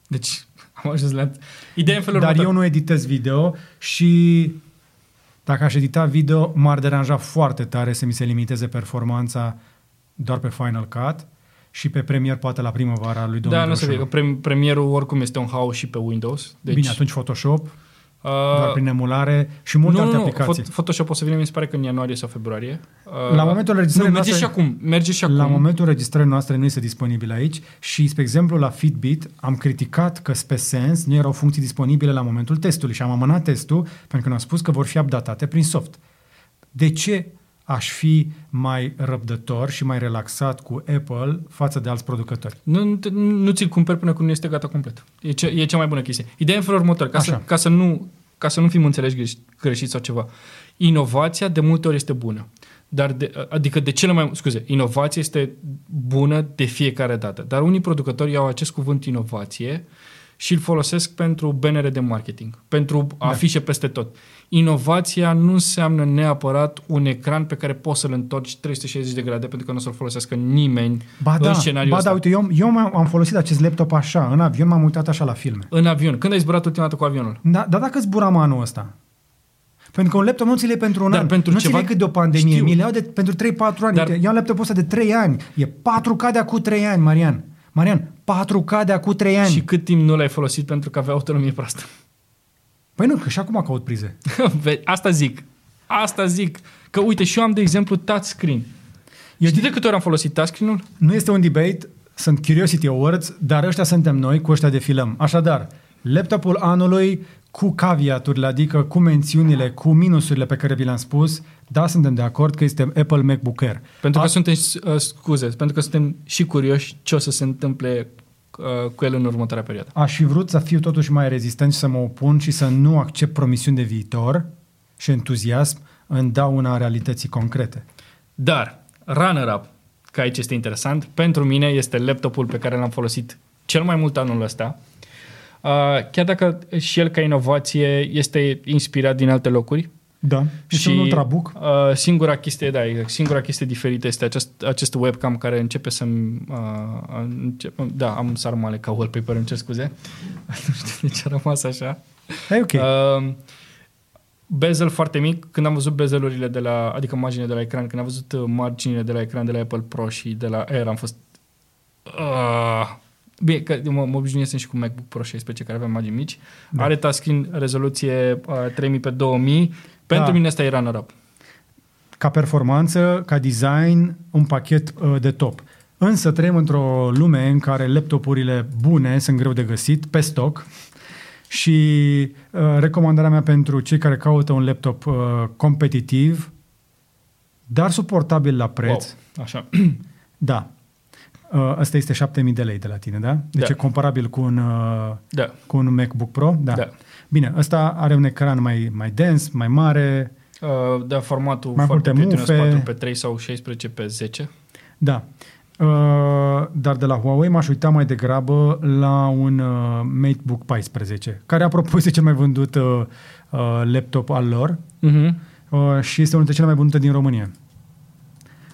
Deci [LAUGHS] am ajuns la... Ideea în felul Dar următor. eu nu editez video și dacă aș edita video, m-ar deranja foarte tare să mi se limiteze performanța doar pe Final Cut și pe Premiere poate la primăvara lui 2021. Da, nu o să fie, că prem- premierul oricum este un haos și pe Windows. Deci, Bine, atunci Photoshop, uh, uh, doar prin emulare și multe nu, alte nu, nu, aplicații. Phot- Photoshop o să vină, mi se pare că în ianuarie sau februarie. Uh, La momentul nu, înregistrării merge și noastre- acum. Merge și acum. La momentul înregistrării noastre nu este disponibil aici și, spre exemplu, la Fitbit am criticat că pe Sense nu erau funcții disponibile la momentul testului și am amânat testul pentru că ne-au spus că vor fi updatate prin soft. De ce aș fi mai răbdător și mai relaxat cu Apple față de alți producători? Nu, nu, te- nu ți-l cumperi până când nu este gata complet. E, ce, e cea mai bună chestie. Ideea e în felul următor, ca, să, Așa. ca, să nu, ca să nu fim înțelegi greșit, greșit sau ceva. Inovația de multe ori este bună. Dar de, adică de cele mai... Scuze, inovația este bună de fiecare dată. Dar unii producători iau acest cuvânt inovație și îl folosesc pentru benere de marketing, pentru afișe peste tot. Inovația nu înseamnă neapărat un ecran pe care poți să-l întorci 360 de grade pentru că nu o să-l folosească nimeni Ba da, în scenariul ba ăsta. da uite, eu, eu m- am folosit acest laptop așa, în avion m-am uitat așa la filme. În avion. Când ai zburat ultima dată cu avionul? Da, dar dacă zburam anul ăsta? Pentru că un laptop nu ți le iei pentru un Dar an, pentru nu ceva- ți le cât de o pandemie, Știu. mi le iau de, pentru 3-4 ani. Dar- Dar... Iau laptopul ăsta de 3 ani, e 4K de acum 3 ani, Marian. Marian, 4K de acum 3 ani. Și cât timp nu l-ai folosit pentru că avea autonomie proastă? Păi nu, că și acum caut prize. [LAUGHS] Ve- Asta zic. Asta zic. Că uite, și eu am, de exemplu, touchscreen. Eu Știi de câte ori am folosit touchscreen-ul? Nu este un debate, sunt Curiosity Awards, dar ăștia suntem noi, cu ăștia defilăm. Așadar, laptopul anului cu caveaturile, adică cu mențiunile, cu minusurile pe care vi le-am spus, da, suntem de acord că este Apple MacBook Air. Pentru că A- suntem, uh, scuze, pentru că suntem și curioși ce o să se întâmple uh, cu el în următoarea perioadă. Aș fi vrut să fiu totuși mai rezistent și să mă opun și să nu accept promisiuni de viitor și entuziasm în dauna realității concrete. Dar, runner-up, că aici este interesant, pentru mine este laptopul pe care l-am folosit cel mai mult anul ăsta. Uh, chiar dacă și el ca inovație este inspirat din alte locuri. Da. Și un ultrabook. Uh, singura chestie, da, exact, singura chestie diferită este acest, acest webcam care începe să-mi... Uh, încep, da, am sarmale ca wallpaper, îmi cer scuze. [LAUGHS] nu știu de ce a rămas așa. E ok. Uh, bezel foarte mic, când am văzut bezelurile de la, adică marginile de la ecran, când am văzut uh, marginile de la ecran de la Apple Pro și de la Air, am fost... Uh, bine, că mă, mă obișnuiesem și cu MacBook Pro 16 care avea margini mici. Da. Are touchscreen rezoluție uh, 3000 pe 2000. Pentru Da. mine asta e runner-up. ca performanță, ca design, un pachet uh, de top. Însă trăim într-o lume în care laptopurile bune sunt greu de găsit, pe stoc, și uh, recomandarea mea pentru cei care caută un laptop uh, competitiv, dar suportabil la preț, Wow. Așa. [CLEARS THROAT] da. Uh, asta este 7000 de lei de la tine, da? Deci Da. e comparabil cu un, uh, Da. cu un MacBook Pro? Da. Da. Bine, ăsta are un ecran mai, mai dens, mai mare, Uh, da, formatul Mai foarte multe prietenos, mufe. 4 pe 3 sau 16 pe 10. Da. Uh, dar de la Huawei m-aș uita mai degrabă la un uh, MateBook 14, care apropo este cel mai vândut uh, uh, laptop al lor Uh-huh. uh, și este unul dintre cele mai vândute din România.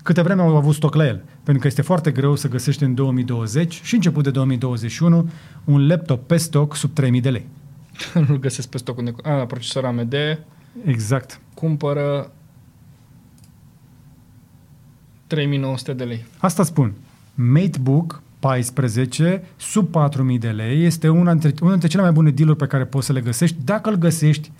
Câte vreme au avut stoc la el, pentru că este foarte greu să găsești în 2020 și început de 2021 un laptop pe stoc sub 3000 de lei. [LAUGHS] Nu-l găsesc pe stocul de... Ah, procesor AMD. Exact. Cumpără 3900 de lei. Asta spun. MateBook 14 sub 4000 de lei este una dintre, una dintre cele mai bune deal pe care poți să le găsești dacă îl găsești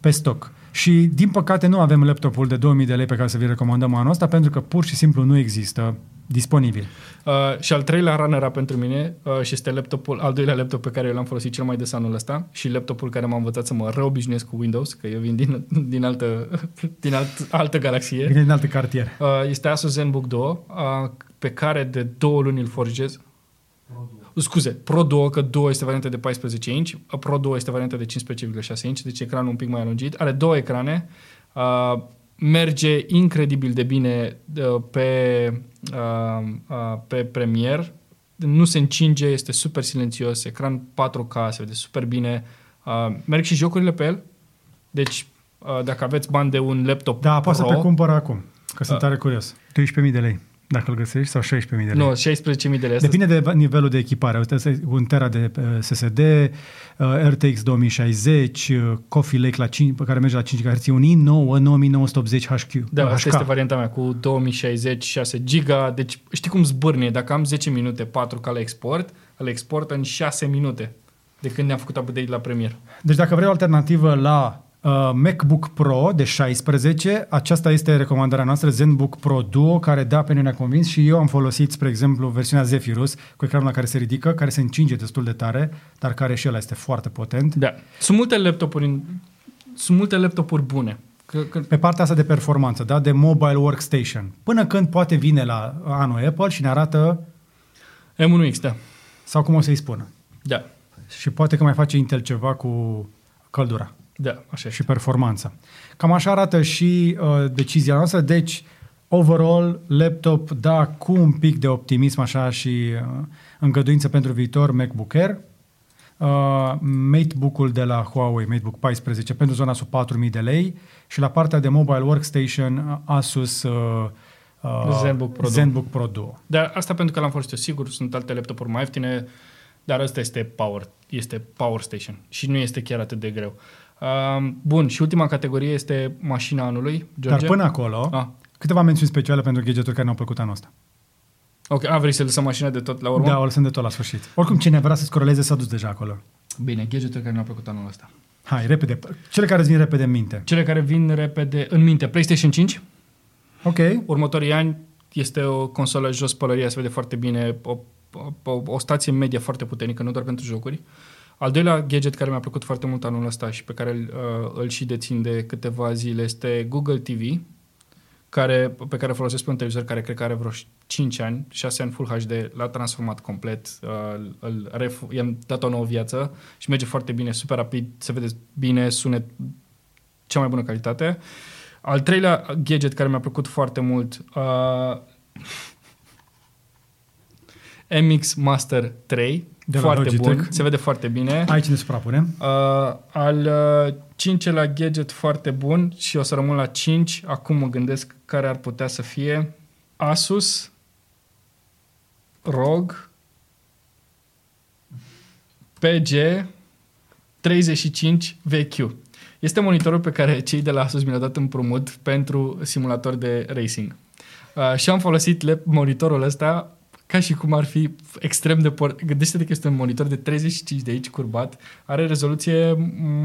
pe stoc. Și din păcate nu avem laptopul de 2000 de lei pe care să vi recomandăm anul ăsta pentru că pur și simplu nu există disponibil. Uh, și al treilea runner pentru mine uh, și este laptopul, al doilea laptop pe care eu l-am folosit cel mai des anul ăsta și laptopul care m-a învățat să mă reobișnuiesc cu Windows, că eu vin din, [LAUGHS] din, altă, [LAUGHS] din alt, altă galaxie. Vine din alte cartiere. Uh, este Asus ZenBook 2, uh, pe care de două luni îl forjez. Scuze, Pro 2, că 2 este varianta de 14 inch, Pro 2 este varianta de 15,6 inch, deci ecranul un pic mai alungit. Are două ecrane, uh, merge incredibil de bine uh, pe, uh, uh, pe Premiere, nu se încinge, este super silențios, ecran 4K, se vede super bine, uh, merg și jocurile pe el, deci uh, dacă aveți bani de un laptop Da, poți să Pro, pe cumpăr acum, că sunt Da. tare curios. 13.000 de lei, dacă îl găsești, sau 16.000 de lei. nu, 16.000 de lei. Asta Depinde de nivelul de echipare. Uite, asta e un tera de uh, SSD, uh, RTX 2060, uh, Coffee Lake la 5, pe care merge la 5 GHz, un i9 9980 HQ. Da, HK. asta este varianta mea cu 2060, 6 giga. Deci știi cum zbârne? Dacă am 10 minute 4 ca la export, îl export în 6 minute de când ne-am făcut update la Premiere. Deci dacă vrei o alternativă la uh, MacBook Pro de 16, aceasta este recomandarea noastră, ZenBook Pro Duo, care da, pe noi ne-a convins și eu am folosit, spre exemplu, versiunea Zephyrus, cu ecranul la care se ridică, care se încinge destul de tare, dar care și ăla este foarte potent. Da. Sunt multe laptopuri, în- sunt multe laptopuri bune. Că, că, Pe partea asta de performanță, da, de mobile workstation. Până când poate vine la anul Apple și ne arată, M1X, da. sau cum o să-i spună. Da. Și poate că mai face Intel ceva cu căldura Da, așa și performanța. Cam așa arată și uh, decizia noastră. Deci, overall, laptop, da, cu un pic de optimism așa și uh, îngăduință pentru viitor, MacBook Air. Uh, MateBook-ul de la Huawei, MateBook 14, pentru zona sub 4.000 de lei și la partea de mobile workstation, uh, Asus uh, uh, ZenBook Pro Duo. ZenBook Pro Duo. Dar asta pentru că l-am folosit eu sigur, sunt alte laptopuri mai ieftine, dar ăsta este Power, este Power Station și nu este chiar atât de greu. Uh, bun, și ultima categorie este mașina anului, George. Dar până acolo, Ah. câteva mențiuni speciale pentru gadgeturi care ne-au plăcut anul ăsta. Ok, a, vrei să lăsăm mașina de tot la urmă? Da, o lăsăm de tot la sfârșit. Oricum, cine vrea să scroleze s-a dus deja acolo. Bine, gadgetul care ne-a plăcut anul ăsta. Hai, repede. Cele care îți vin repede în minte. Cele care vin repede în minte. PlayStation 5, Ok. următorii ani este o consolă jos pălăria, se vede foarte bine, o, o, o stație media foarte puternică, nu doar pentru jocuri. Al doilea gadget care mi-a plăcut foarte mult anul ăsta și pe care îl, uh, îl și dețin de câteva zile este Google TV, care, pe care folosesc pe un televizor care cred că are vreo 5 ani, 6 ani Full HD, l-a transformat complet, uh, îl, ref, i-am dat o nouă viață și merge foarte bine, super rapid, se vede bine, sunet cea mai bună calitate. Al treilea gadget care mi-a plăcut foarte mult, uh, [LAUGHS] MX Master 3, De la foarte Logitech. bun, se vede foarte bine. Aici ne suprapunem. Uh, al uh, cincelea gadget foarte bun și o să rămân la 5. Acum mă gândesc care ar putea să fie Asus ROG PG 35 VQ. Este monitorul pe care cei de la Asus mi l-au dat împrumut pentru simulator de racing. Uh, și am folosit lap- monitorul ăsta ca și cum ar fi extrem de... Por- Gândește-te că este un monitor de 35 de aici curbat, are rezoluție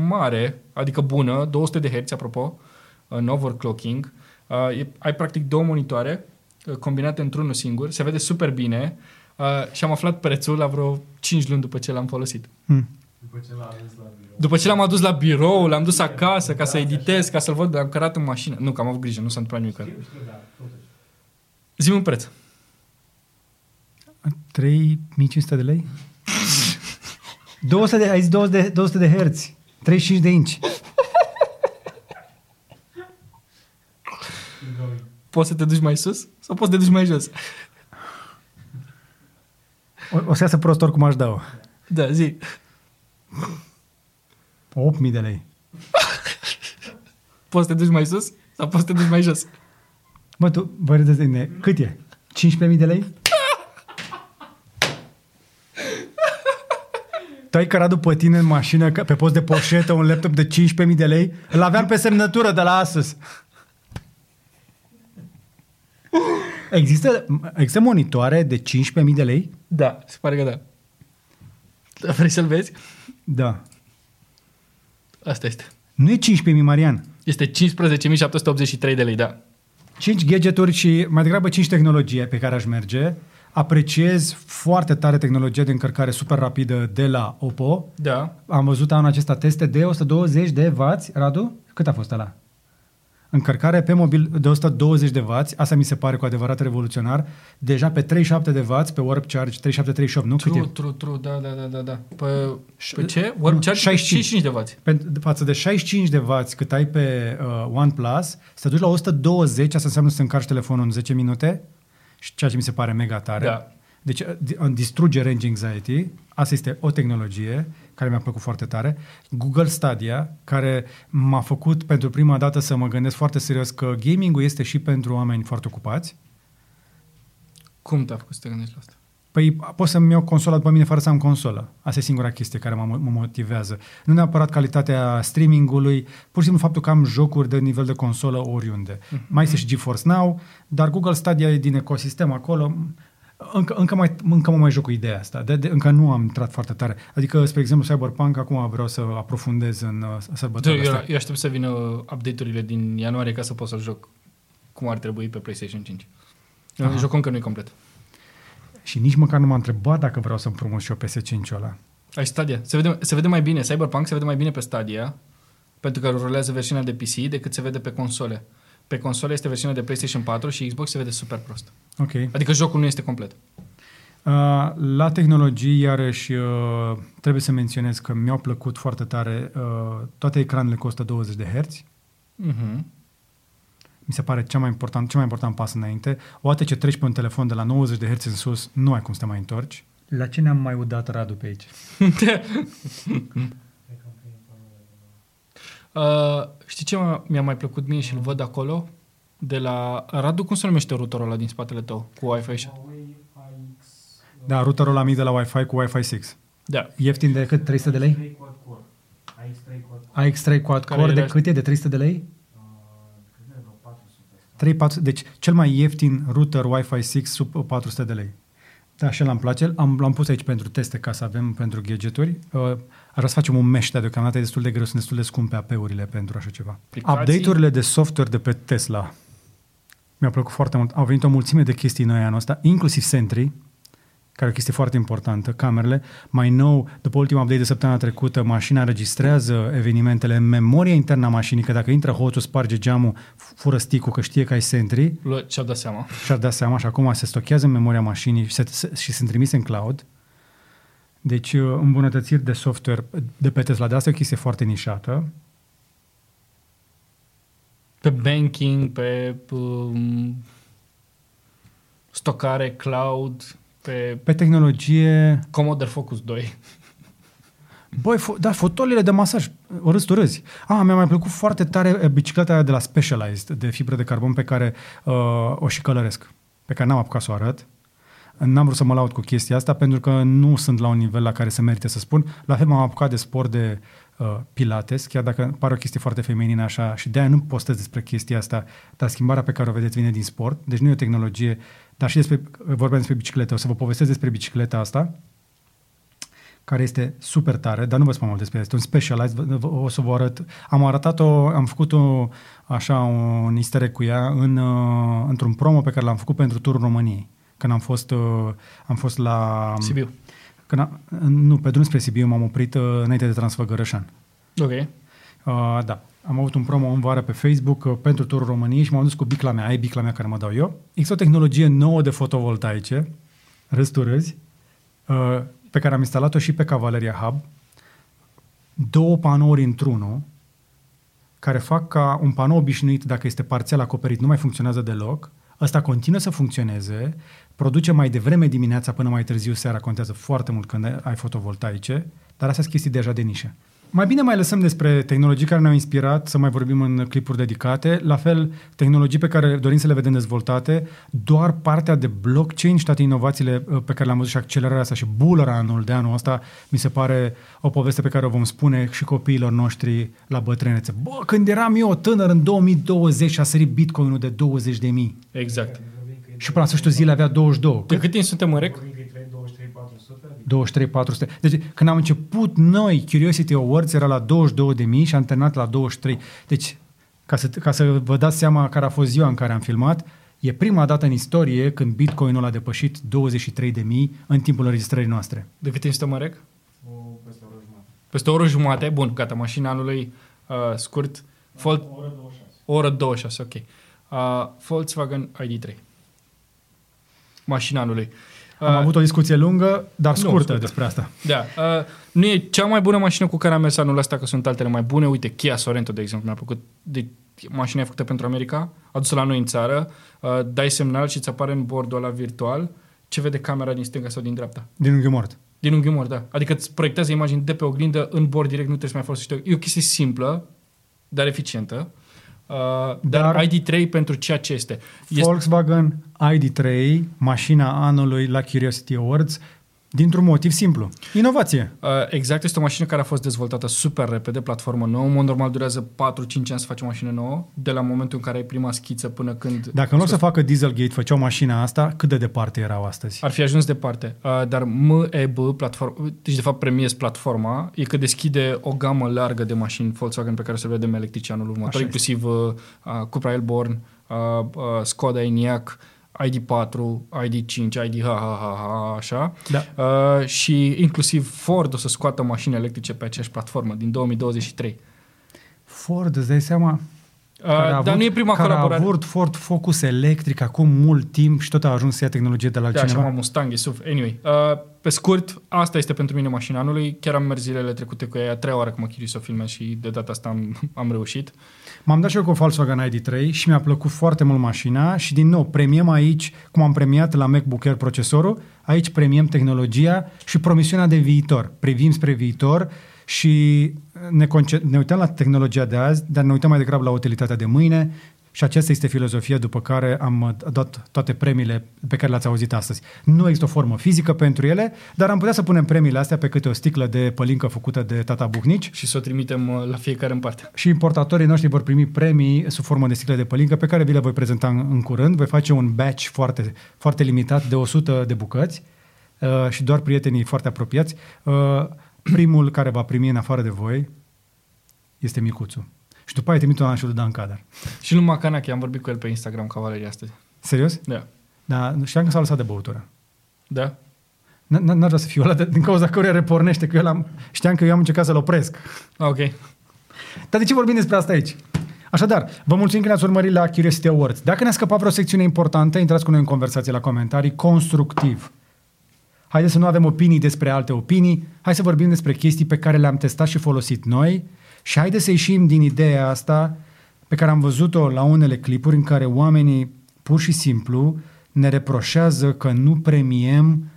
mare, adică bună, 200 de Hz, apropo, în overclocking. Uh, e, ai practic două monitoare uh, combinate într-unul singur, se vede super bine uh, și am aflat prețul la vreo 5 luni după ce l-am folosit. Hmm. După ce l-a ales la birou. După ce l-am adus la birou, l-am dus acasă ca să editez, ca să-l văd, l-am cărat în mașină. Nu, că am avut grijă, nu s-a întâmplat nimic. Știu, știu, da, totuși. Zi-mi un preț. 3500 de lei? 200 de, ai zis 200 de, 200 de herți. 35 de inci. Keep going. Poți să te duci mai sus sau poți să te duci mai jos? O, o să iasă prost oricum aș da-o. Da, zi. 8000 de lei. Poți să te duci mai sus sau poți să te duci mai jos? Mă, tu, vă râdeți de mine. Cât e? 15.000 de lei? Ai cărat după tine în mașină, că- pe post de poșetă, un laptop de 15.000 de lei? Îl aveam pe semnătură de la Asus. Există, există monitoare de 15.000 de lei? Da, se pare că da. Da, Vrei să-l vezi? Da. Asta este. Nu e 15.000, Marian. Este 15.783 de lei, da. 5 gadgeturi și mai degrabă 5 tehnologie pe care aș merge. Apreciez foarte tare tehnologia de încărcare super rapidă de la Oppo. Da. Am văzut anul acesta teste de 120 de W, Radu? Cât a fost ăla? Încărcare pe mobil de 120 de W, asta mi se pare cu adevărat revoluționar. Deja pe 37 de W, pe Warp Charge 37-38, nu? Cât True, e? true, true, da, da, da, da, da. Pe, pe ce? Warp Charge 65. 65 de W. Pe, față de 65 de W cât ai pe uh, OnePlus, să te duci la 120, asta înseamnă să încarci telefonul în 10 minute, și ceea ce mi se pare mega tare. Da. Deci uh, di- uh, distruge range anxiety, asta este o tehnologie care mi-a plăcut foarte tare. Google Stadia, care m-a făcut pentru prima dată să mă gândesc foarte serios că gaming-ul este și pentru oameni foarte ocupați. Cum te-a făcut să te gândești la asta? Păi pot să-mi iau consola după mine fără să am consolă. Asta e singura chestie care mă, mă motivează. Nu neapărat calitatea streamingului, pur și simplu faptul că am jocuri de nivel de consolă oriunde. Mhm. Mm-hmm. Mai este și GeForce Now, dar Google Stadia e din ecosistem acolo. Încă, încă, mai, încă mă mai joc cu ideea asta. De, de, încă nu am intrat foarte tare. Adică, spre exemplu, Cyberpunk, acum vreau să aprofundez în uh, Eu, sărbătorile eu, astea. eu aștept să vină update-urile din ianuarie ca să pot să-l joc cum ar trebui pe PlayStation 5. Aha. Jocul încă nu e complet. Și nici măcar nu m-a întrebat dacă vreau să împrumut și eu PS5-ul ăla. Ai Stadia. Se vede, se vede mai bine, Cyberpunk se vede mai bine pe Stadia, pentru că rulează versiunea de PC decât se vede pe console. Pe console este versiunea de PlayStation 4 și Xbox se vede super prost. Ok. Adică jocul nu este complet. Uh, La tehnologii, iarăși, uh, trebuie să menționez că mi-au plăcut foarte tare uh, toate ecranele cu 120 de Hz. Uh-huh. Mi se pare cea mai important, cel mai important pas înainte. Odată ce treci pe un telefon de la 90 de Hz în sus, nu ai cum să te mai întorci. La ce ne-am mai udat, Radu, pe aici? Cred că am primit panoul uh, știi ce m- mi-a mai plăcut mie și îl văd acolo? De la... Radu, cum se numește routerul ăla din spatele tău cu Wi-Fi? și- Huawei AX... Da, routerul la mic de la Wi-Fi cu Wi-Fi 6. Da. Ieftin de cât? 300 de lei? AX3 quad core. AX3 quad core. AX3 quad Care core de era- cât e? De 300 de lei? Uh, cred că vreo 400 asta. 3, 4, deci cel mai ieftin router Wi-Fi 6 sub 400 de lei. Da, și l-am place. Am, l-am pus aici pentru teste ca să avem pentru gadgeturi. Uh, aș vrea să facem un mesh, dar deocamdată e destul de greu, sunt destul de scumpe AP-urile pentru așa ceva. Aplicații? Update-urile de software de pe Tesla mi-a plăcut foarte mult. Au venit o mulțime de chestii noi anul ăsta, inclusiv Sentry, care e o chestie foarte importantă, camerele. Mai nou, după ultima update de săptămâna trecută, mașina înregistrează evenimentele în memoria internă a mașinii, că dacă intră hoțul, sparge geamul, fură sticul, că știe că ai Sentry Lu- Și-au dat seama. și-ar da seama și acum se stochează în memoria mașinii și, se, se, și sunt trimise în cloud. Deci uh, îmbunătățiri de software de pe Tesla, de asta e o chestie foarte nișată. Pe banking, pe um, stocare, cloud, pe Pe tehnologie, Commodore Focus 2. băi, fo- da, fotolile de masaj, o râzi, tu râzi. Ah, mi-a mai plăcut foarte tare uh, bicicleta aia de la Specialized, de fibră de carbon, pe care uh, o și călăresc, pe care n-am apucat să o arăt. N-am vrut să mă laud cu chestia asta pentru că nu sunt la un nivel la care se merite să spun. La fel m-am apucat de sport de uh, pilates, chiar dacă pare o chestie foarte feminină așa și de-aia nu postez despre chestia asta, dar schimbarea pe care o vedeți vine din sport, deci nu e o tehnologie, dar și despre, vorbeam despre bicicletă, o să vă povestesc despre bicicleta asta, care este super tare, dar nu vă spun mult despre ea. Este un specialized, v- v- o să vă arăt. Am arătat-o, am făcut-o așa un easter egg cu ea în, uh, într-un promo pe care l-am făcut pentru Turul României. Când am fost, uh, am fost la... Sibiu. Când am, nu, pe drum spre Sibiu m-am oprit uh, înainte de Transfăgărășan. Ok. Uh, da. Am avut un promo în vară pe Facebook uh, pentru Turul României și m-am dus cu bicla mea, ai bicla mea care mă dau eu. Există o tehnologie nouă de fotovoltaice, râzi tu râzi, uh, pe care am instalat-o și pe Cavaleria Hub. Două panouri într-unul, care fac ca un panou obișnuit, dacă este parțial acoperit, nu mai funcționează deloc, ăsta continuă să funcționeze, produce mai devreme dimineața până mai târziu seara, contează foarte mult când ai fotovoltaice, dar astea sunt chestii deja de nișă. Mai bine mai lăsăm despre tehnologii care ne-au inspirat să mai vorbim în clipuri dedicate. La fel, tehnologii pe care dorim să le vedem dezvoltate, doar partea de blockchain și toate inovațiile uh, pe care le-am văzut și accelerarea asta și bulleranul de anul ăsta, mi se pare o poveste pe care o vom spune și copiilor noștri la bătrânețe. Bă, când eram eu tânăr în 2020 și a sărit bitcoinul de 20 de mii Exact. și până la sfârșitul zilei avea 22. De cât timp suntem în rec? Vorbim că e 23 400, adică 23 400. Deci când am început noi, Curiosity Awards era la 22 de mii și am terminat la 23. Deci, ca să, ca să vă dați seama care a fost ziua în care am filmat, e prima dată în istorie când Bitcoinul a depășit 23 de mii în timpul înregistrării noastre. De cât timp suntem în rec? o, peste o oră jumătate. Peste o oră jumate. Bun, gata, mașina anului uh, scurt. Fold, O oră 26. o oră 26, ok. Uh, Volkswagen ID3. Mașina anului. Uh, Am avut o discuție lungă, dar nu, scurtă scurtă. despre asta. Da. Uh, nu e cea mai bună mașină cu care am mers anul ăsta, că sunt altele mai bune. Uite, Kia Sorento, de exemplu, mi-a plăcut. De, mașina e făcută pentru America, adusă la noi în țară, uh, dai semnal și îți apare în bordul ăla virtual ce vede camera din stânga sau din dreapta. Din unghiul mort. Din unghiul mort, da. Adică îți proiectează imagini de pe oglindă în bord direct, nu trebuie să mai folosești. o- E o chestie simplă, dar eficientă. Uh, dar, Dar- ID3 pentru ceea ce este. este Volkswagen ID3, mașina anului la Curiosity Awards, dintr-un motiv simplu. Inovație. Uh, exact, este o mașină care a fost dezvoltată super repede, platformă nouă. În mod normal durează 4-5 ani să faci o mașină nouă, de la momentul în care ai prima schiță până când... Dacă în loc să facă Dieselgate, făceau mașina asta, cât de departe erau astăzi? Ar fi ajuns departe. Uh, dar MEB, platform, deci de fapt Premies platforma, e că deschide o gamă largă de mașini Volkswagen pe care o să le vedem electrice anul următor, Așa inclusiv uh, uh, Cupra Elborn, uh, uh, Skoda Enyaq, ID4, ID5, ID ha, ha, ha, ha așa. Da. Uh, și inclusiv Ford o să scoată mașini electrice pe aceeași platformă din 2023. Ford, îți dai seama? Uh, dar nu e prima care colaborare. a avut Ford Focus electric acum mult timp și tot a ajuns să ia tehnologie de la Da, și cineva. acum Mustang e suf. Anyway, uh, pe scurt, asta este pentru mine mașina anului. Chiar am mers zilele trecute cu ea, a treia oară că mă chiri să o filmez și de data asta am, [LAUGHS] am reușit. M-am dat și eu cu Volkswagen ID3 și mi-a plăcut foarte mult mașina și din nou premiem aici, cum am premiat la MacBook Air procesorul, aici premiem tehnologia și promisiunea de viitor. Privim spre viitor și ne, conce- ne uităm la tehnologia de azi, dar ne uităm mai degrabă la utilitatea de mâine Și aceasta este filozofia după care am uh, dat toate premiile pe care le-ați auzit astăzi. Nu există o formă fizică pentru ele, dar am putea să punem premiile astea pe câte o sticlă de pălincă făcută de tata Buhnici Și să o trimitem uh, la fiecare în parte. și importatorii noștri vor primi premii sub formă de sticle de pălincă pe care vi le voi prezenta în, în curând. Voi face un batch foarte, foarte limitat de 100 de bucăți uh, și doar prietenii foarte apropiați. Uh, primul care va primi în afară de voi este Micuțu. Și după aia trimit un anșul de Dan Cadar. Și lui Macanache, am vorbit cu el pe Instagram cavalerii astăzi. Serios? Da. Da, știam că s-a lăsat de băutură. Da? N- n- N-ar vrea să fiu ăla de, din cauza căruia repornește, că eu am, știam că eu am încercat să-l opresc. Ah, Ok. Dar de ce vorbim despre asta aici? Așadar, vă mulțumim că ne-ați urmărit la Curiosity Awards. Dacă ne-a scăpat vreo secțiune importantă, intrați cu noi în conversație la comentarii, constructiv. Haideți să nu avem opinii despre alte opinii, hai să vorbim despre chestii pe care le-am testat și folosit noi și haideți să ieșim din ideea asta pe care am văzut-o la unele clipuri în care oamenii pur și simplu ne reproșează că nu premiem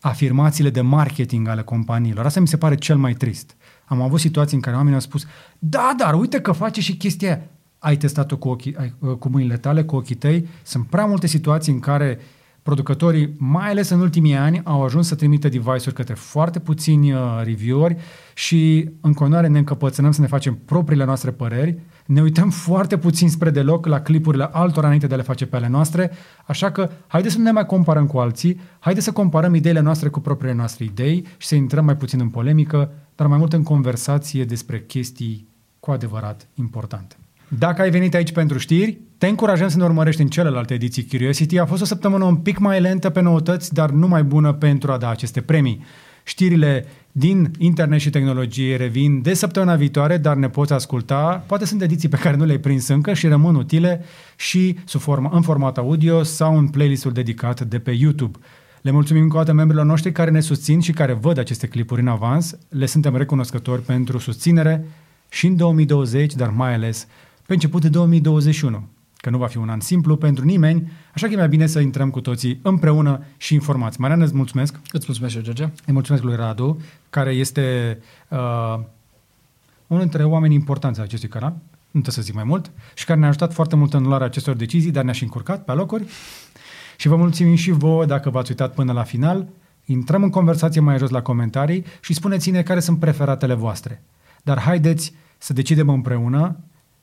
afirmațiile de marketing ale companiilor. Asta mi se pare cel mai trist. Am avut situații în care oamenii au spus, da, dar uite că face și chestia aia. Ai testat-o cu, ochii, ai, cu mâinile tale, cu ochii tăi. Sunt prea multe situații în care producătorii, mai ales în ultimii ani, au ajuns să trimită device-uri către foarte puțini uh, review-uri și în continuare ne încăpățânăm să ne facem propriile noastre păreri, ne uităm foarte puțin spre deloc la clipurile altora înainte de a le face pe ale noastre, așa că haideți să nu ne mai comparăm cu alții, haideți să comparăm ideile noastre cu propriile noastre idei și să intrăm mai puțin în polemică, dar mai mult în conversație despre chestii cu adevărat importante. Dacă ai venit aici pentru știri, te încurajăm să ne urmărești în celelalte ediții Curiosity. A fost o săptămână un pic mai lentă pe noutăți, dar nu mai bună pentru a da aceste premii. Știrile din internet și tehnologie revin de săptămâna viitoare, dar ne poți asculta. Poate sunt ediții pe care nu le-ai prins încă și rămân utile și sub forma, în format audio sau în playlistul dedicat de pe YouTube. Le mulțumim încă o dată membrilor noștri care ne susțin și care văd aceste clipuri în avans. Le suntem recunoscători pentru susținere și în 2020, dar mai ales pe început de 2021, că nu va fi un an simplu pentru nimeni, așa că e mai bine să intrăm cu toții împreună și informați. Mariana, îți mulțumesc. Îți mulțumesc și eu, George. Îi mulțumesc lui Radu, care este uh, unul dintre oamenii importanți ai acestui canal, nu trebuie să zic mai mult, și care ne-a ajutat foarte mult în luarea acestor decizii, dar ne-a și încurcat pe locuri. Și vă mulțumim și vouă dacă v-ați uitat până la final. Intrăm în conversație mai jos la comentarii și spuneți-ne care sunt preferatele voastre. Dar haideți să decidem împreună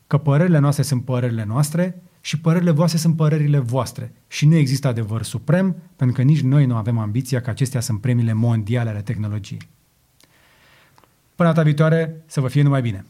că părerile noastre sunt părerile noastre și părerile voastre sunt părerile voastre. Și nu există adevăr suprem, pentru că nici noi nu avem ambiția că acestea sunt premiile mondiale ale tehnologiei. Până data viitoare, să vă fie numai bine!